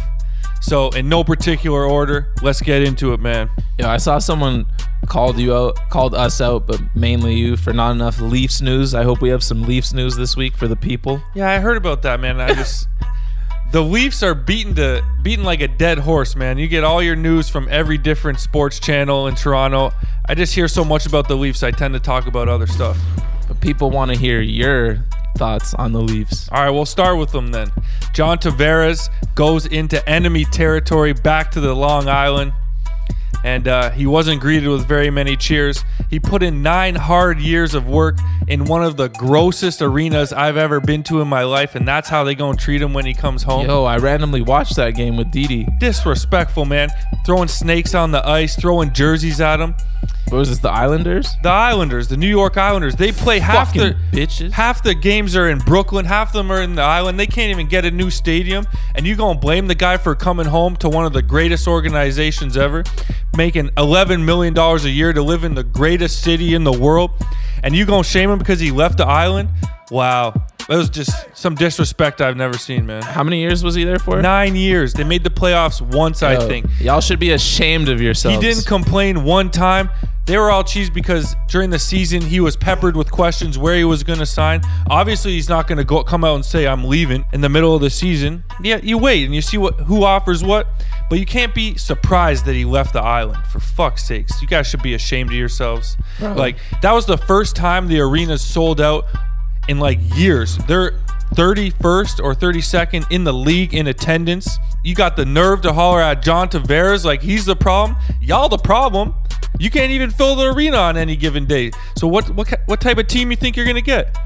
So, in no particular order, let's get into it, man. Yeah, I saw someone called you out, called us out, but mainly you for not enough Leafs news. I hope we have some Leafs news this week for the people. Yeah, I heard about that, man. I just the Leafs are beaten to beaten like a dead horse, man. You get all your news from every different sports channel in Toronto. I just hear so much about the Leafs. I tend to talk about other stuff. But people want to hear your thoughts on the Leafs. All right, we'll start with them then. John Tavares goes into enemy territory back to the Long Island and uh, he wasn't greeted with very many cheers. He put in nine hard years of work in one of the grossest arenas I've ever been to in my life, and that's how they gonna treat him when he comes home. Yo, I randomly watched that game with Didi. Disrespectful, man. Throwing snakes on the ice, throwing jerseys at him. What was this? The Islanders? The Islanders, the New York Islanders, they play half Fucking the bitches. Half the games are in Brooklyn, half of them are in the island. They can't even get a new stadium, and you gonna blame the guy for coming home to one of the greatest organizations ever, making eleven million dollars a year to live in the greatest city in the world, and you gonna shame him because he left the island? Wow, that was just some disrespect I've never seen, man. How many years was he there for? Nine years. They made the playoffs once, I Yo, think. Y'all should be ashamed of yourselves. He didn't complain one time. They were all cheese because during the season he was peppered with questions where he was going to sign. Obviously, he's not going to go come out and say I'm leaving in the middle of the season. Yeah, you wait and you see what who offers what, but you can't be surprised that he left the island. For fuck's sakes, you guys should be ashamed of yourselves. Like that was the first time the arena sold out in like years. They're 31st or 32nd in the league in attendance. You got the nerve to holler at John Tavares like he's the problem. Y'all the problem. You can't even fill the arena on any given day. So what what what type of team you think you're gonna get?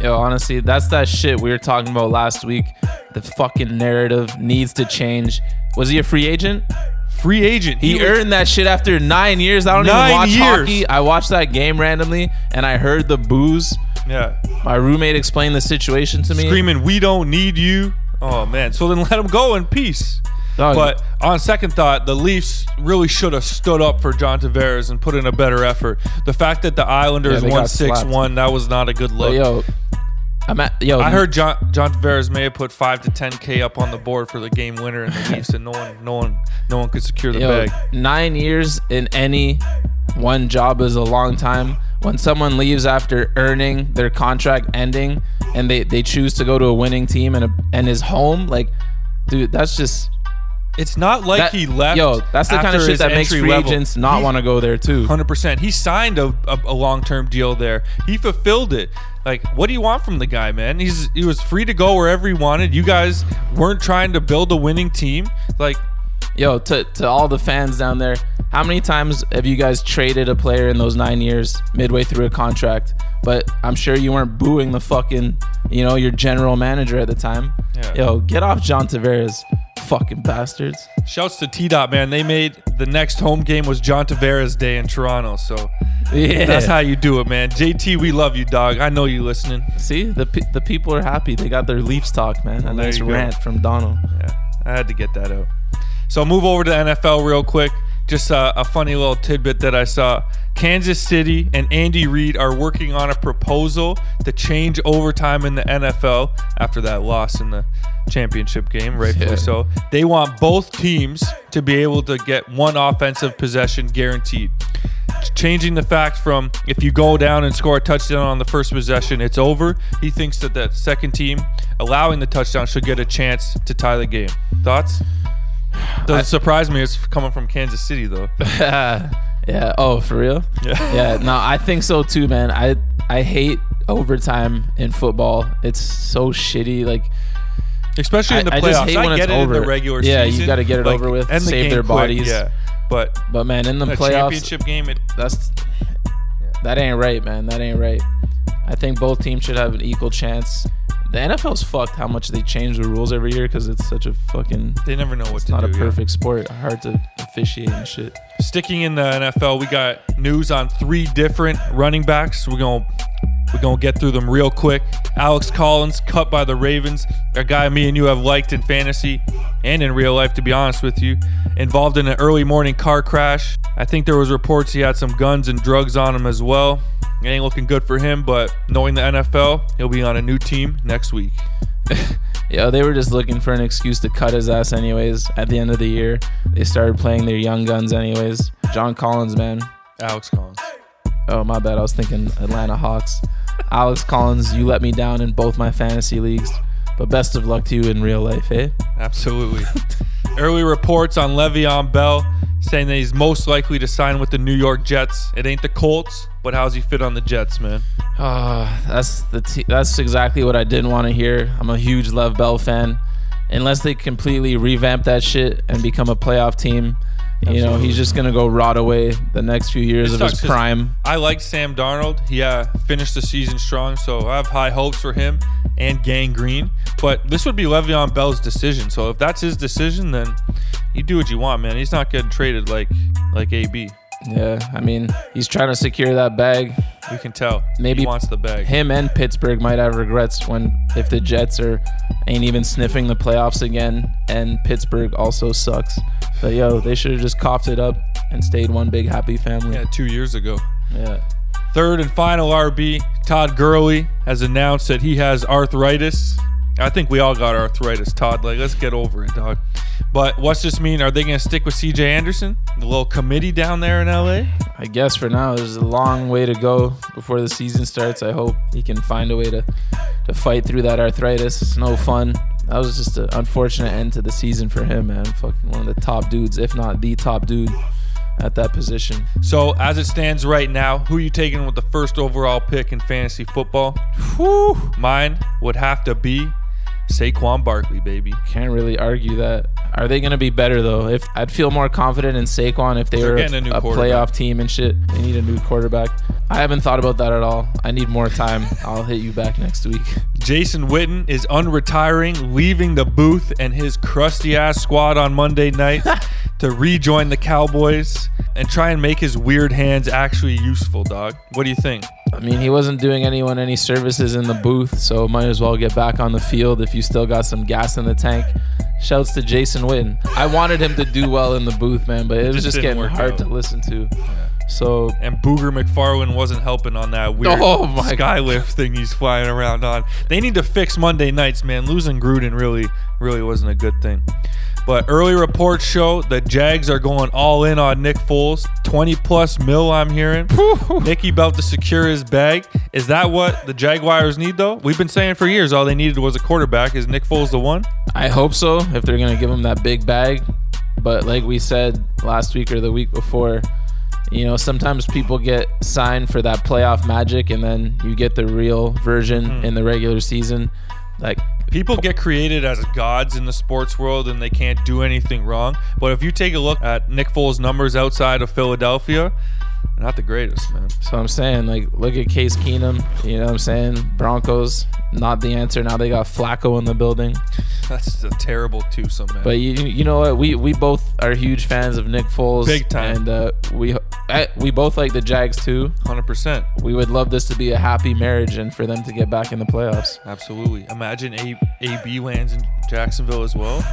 Yo, honestly, that's that shit we were talking about last week. The fucking narrative needs to change. Was he a free agent? Free agent. He, was- earned that shit after nine years. I don't Nine even watch years. hockey. I watched that game randomly and I heard the booze. Yeah My roommate explained the situation to me. screaming we don't need you. Oh man. So then let him go in peace. Dog, But on second thought, the Leafs really should have stood up for John Tavares and put in a better effort. The fact that the Islanders Yeah, won six one, that was not a good but look. yo, I'm at, yo, I heard John John Tavares may have put five to ten k up on the board for the game winner in the <laughs> Leafs, and no one, no one, no one could secure the yo, bag. nine years in any one job is a long time. When someone leaves after earning their contract ending and they, they choose to go to a winning team and a, and is home, like, dude, that's just It's not like that, he left. Yo, that's the kind of shit that makes free level. agents not want to go there too. 100%. He signed a, a, a long term deal there. He fulfilled it. Like, what do you want from the guy, man? He's he was free to go wherever he wanted. You guys weren't trying to build a winning team. Like, Yo, to, to all the fans down there, how many times have you guys traded a player in those nine years midway through a contract? But I'm sure you weren't booing the fucking, you know, your general manager at the time. Yeah. Yo, get off John Tavares, fucking bastards. shouts to T Dot, man. They made the next home game was John Tavares Day in Toronto. So Yeah. that's how you do it, man. JT, we love you, dog. I know you listening. See, the pe- the people are happy. They got their Leafs talk, man. A there nice you go. rant from Donald. Yeah, I had to get that out. So I'll move over to the NFL real quick. Just uh, a funny little tidbit that I saw. Kansas City and Andy Reid are working on a proposal to change overtime in the NFL after that loss in the championship game, rightfully Yeah. so. They want both teams to be able to get one offensive possession guaranteed. Changing the fact from if you go down and score a touchdown on the first possession, it's over. He thinks that that second team allowing the touchdown should get a chance to tie the game. Thoughts? Doesn't surprise me. It's coming from Kansas City though. <laughs> yeah. Oh, for real? Yeah. <laughs> yeah. No, I think so too, man. I I hate overtime in football. It's so shitty. Like Especially in the I- I playoffs. just hate when get it's it in over. the regular season. Yeah, you gotta get it like, over with, And save game their quick, bodies. Yeah, but But man, in the the playoffs, championship game, it that's that ain't right, man. That ain't right. I think both teams should have an equal chance. The NFL's fucked how much they change the rules every year because it's such a fucking. they never know what It's to not do. a yeah. perfect sport. Hard to officiate and shit. Sticking in the NFL, we got news on three different running backs. We're gonna we're gonna get through them real quick. Alex Collins cut by the Ravens, a guy me and you have liked in fantasy and in real life, to be honest with you. Involved in an early morning car crash. I think there was reports he had some guns and drugs on him as well. It ain't looking good for him, but knowing the NFL, he'll be on a new team next week. <laughs> Yeah, they were just looking for an excuse to cut his ass anyways. At the end of the year, they started playing their young guns anyways. John Collins, man. Alex Collins. Oh, my bad. I was thinking Atlanta Hawks. Alex Collins, you let me down in both my fantasy leagues. But best of luck to you in real life, eh? Absolutely. <laughs> Early reports on Le'Veon Bell saying that he's most likely to sign with the New York Jets. It ain't the Colts, but how's he fit on the Jets, man? Oh, that's the t- that's exactly what I didn't want to hear. I'm a huge Lev Bell fan. Unless they completely revamp that shit and become a playoff team, you know, he's just gonna go rot away the next few years It of his prime. I like Sam Darnold. He uh, finished the season strong, so I have high hopes for him and Gang Green. But this would be Le'Veon Bell's decision. So if that's his decision, then you do what you want, man. He's not getting traded like like AB. Yeah, I mean, he's trying to secure that bag. You can tell. Maybe he wants the bag. Him and Pittsburgh might have regrets when if the Jets are ain't even sniffing the playoffs again, and Pittsburgh also sucks. But yo, they should have just coughed it up and stayed one big happy family. Yeah, two years ago. yeah. Third and final RB, Todd Gurley has announced that he has arthritis. I think we all got arthritis, Todd. Like, let's get over it, dog. But what's this mean? Are they going to stick with CJ Anderson? The little committee down there in LA? I guess for now, there's a long way to go before the season starts. I hope he can find a way to, to fight through that arthritis. It's no fun. That was just an unfortunate end to the season for him, man. Fucking one of the top dudes, if not the top dude at that position. So, as it stands right now, who you taking with the first overall pick in fantasy football? Whew, mine would have to be Saquon Barkley, baby. Can't really argue that. Are they going to be better though? If I'd feel more confident in Saquon if they They're were getting a new a quarterback. playoff team and shit. They need a new quarterback. I haven't thought about that at all. I need more time. <laughs> I'll hit you back next week. Jason Witten is unretiring, leaving the booth and his crusty ass squad on Monday night <laughs> to rejoin the Cowboys and try and make his weird hands actually useful, dog. What do you think? I mean, he wasn't doing anyone any services in the booth, so might as well get back on the field if you still got some gas in the tank. Shouts to Jason Witten. I wanted him to do well in the booth, man, but it was just just, getting hard out. to listen to. So And Booger McFarland wasn't helping on that weird <laughs> Oh my skylift thing he's flying around on. They need to fix Monday nights, man. Losing Gruden really, really wasn't a good thing. But early reports show the Jags are going all in on Nick Foles. 20 plus mil, I'm hearing. Nicky about to secure his bag. Is that what the Jaguars need, though? We've been saying for years all they needed was a quarterback. Is Nick Foles the one? I hope so if they're gonna give him that big bag. But like we said last week or the week before, you know, sometimes people get signed for that playoff magic and then you get the real version hmm. in the regular season. Like People get created as gods in the sports world and they can't do anything wrong. But if you take a look at Nick Foles' numbers outside of Philadelphia, not the greatest, man. so I'm saying, like, look at Case Keenum. You know what I'm saying? Broncos, not the answer. Now they got Flacco in the building. That's a terrible twosome, man. But you, you know what? We we both are huge fans of Nick Foles. Big time. And uh, we we both like the Jags too. 100%. We would love this to be a happy marriage and for them to get back in the playoffs. Absolutely. Imagine A- AB lands in Jacksonville as well.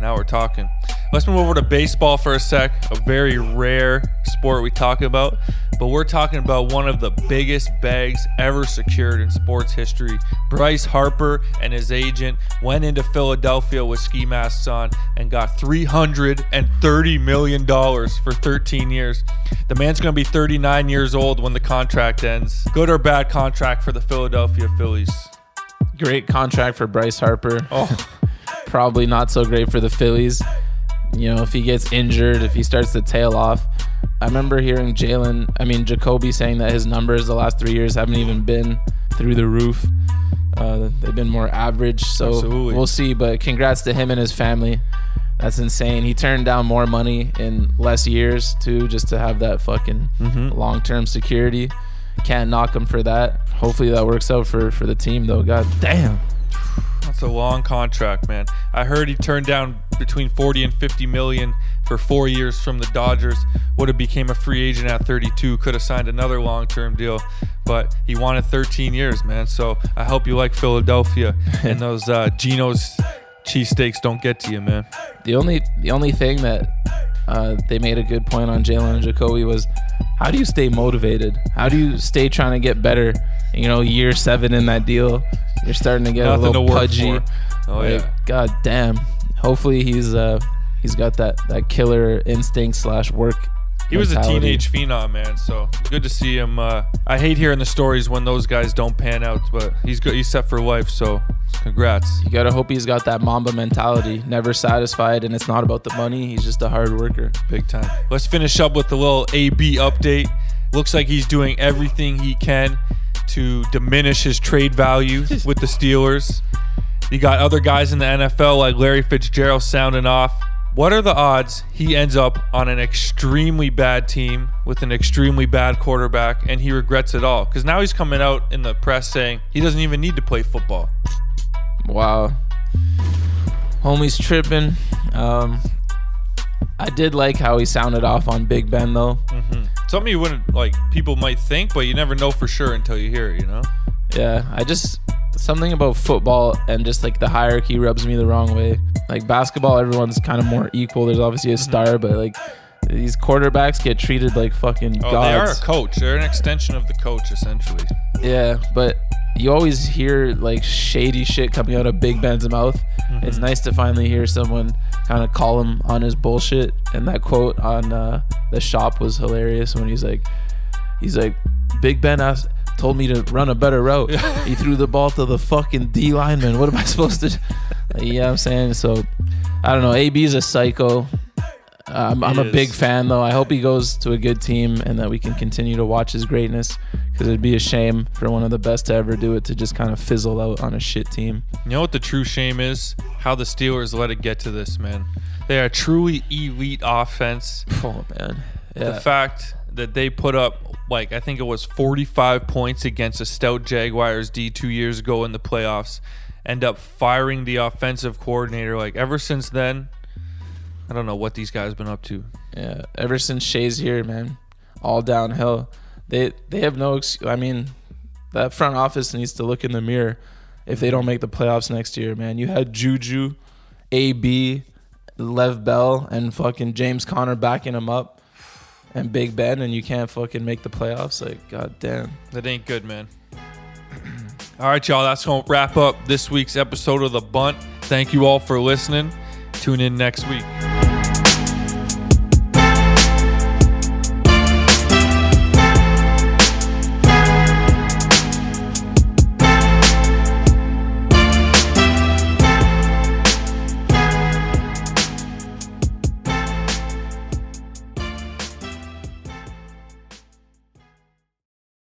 Now we're talking. Let's move over to baseball for a sec. A very rare sport we talk about, but we're talking about one of the biggest bags ever secured in sports history. Bryce Harper and his agent went into Philadelphia with ski masks on and got $330 million for 13 years. The man's going to be 39 years old when the contract ends. Good or bad contract for the Philadelphia Phillies? Great contract for Bryce Harper. Oh. Probably not so great for the Phillies. You know, if he gets injured, if he starts to tail off. I remember hearing Jalen, I mean, Jacoby saying that his numbers the last three years haven't even been through the roof. Uh, they've been more average. So Absolutely. we'll see. But congrats to him and his family. That's insane. He turned down more money in less years, too, just to have that fucking long term security. Can't knock him for that. Hopefully that works out for, for the team, though. God damn. That's a long contract, man. I heard he turned down between 40 and 50 million for four years from the Dodgers. Would have became a free agent at 32. Could have signed another long-term deal, but he wanted 13 years, man. So I hope you like Philadelphia <laughs> and those uh, Geno's cheesesteaks don't get to you, man. The only the only thing that uh, they made a good point on Jalen and Jacoby was how do you stay motivated? How do you stay trying to get better? You know, year seven in that deal, you're starting to get Nothing a little pudgy. Oh Like, yeah. God damn. Hopefully he's uh he's got that that killer instinct slash work. He was a teenage phenom, man. So good to see him. Uh, I hate hearing the stories when those guys don't pan out, but he's good. He's set for life. So congrats. You gotta hope he's got that Mamba mentality, never satisfied, and it's not about the money. He's just a hard worker. Big time. Let's finish up with the little AB update. Looks like he's doing everything he can to diminish his trade value with the Steelers. You got other guys in the NFL like Larry Fitzgerald sounding off. What are the odds he ends up on an extremely bad team with an extremely bad quarterback and he regrets it all? Because now he's coming out in the press saying he doesn't even need to play football. Wow. Homie's tripping. Um, I did like how he sounded off on Big Ben though. Mm-hmm. Something you wouldn't like, people might think, but you never know for sure until you hear it, you know? Yeah, I just something about football and just like the hierarchy rubs me the wrong way. Like basketball, everyone's kind of more equal. There's obviously a mm-hmm. star, but like these quarterbacks get treated like fucking gods. Oh, they are a coach. They're an extension of the coach, essentially. Yeah, but you always hear like shady shit coming out of Big Ben's mouth. It's mm-hmm. nice to finally hear someone kind of call him on his bullshit. And that quote on uh, the shop was hilarious when he's like, he's like, Big Ben asked, told me to run a better route. he threw the ball to the fucking D lineman. What am I <laughs> supposed to? Like, yeah, I'm saying so. I don't know. AB is a psycho. I'm, I'm a big fan though. I hope he goes to a good team and that we can continue to watch his greatness because it'd be a shame for one of the best to ever do it to just kind of fizzle out on a shit team. You know what the true shame is? How the Steelers let it get to this, man. They are truly elite offense. Oh man, The fact that they put up like I think it was 45 points against a stout Jaguars D two years ago in the playoffs, end up firing the offensive coordinator. Like ever since then, I don't know what these guys been up to. Yeah, ever since Shay's here, man, all downhill. They they have no. Ex- I mean, that front office needs to look in the mirror if they don't make the playoffs next year, man. You had Juju, AB, Lev Bell, and fucking James Conner backing him up, and Big Ben, and you can't fucking make the playoffs. Like, goddamn. That ain't good, man. <clears throat> All right, y'all. That's gonna wrap up this week's episode of the Bunt. Thank you all for listening. Tune in next week.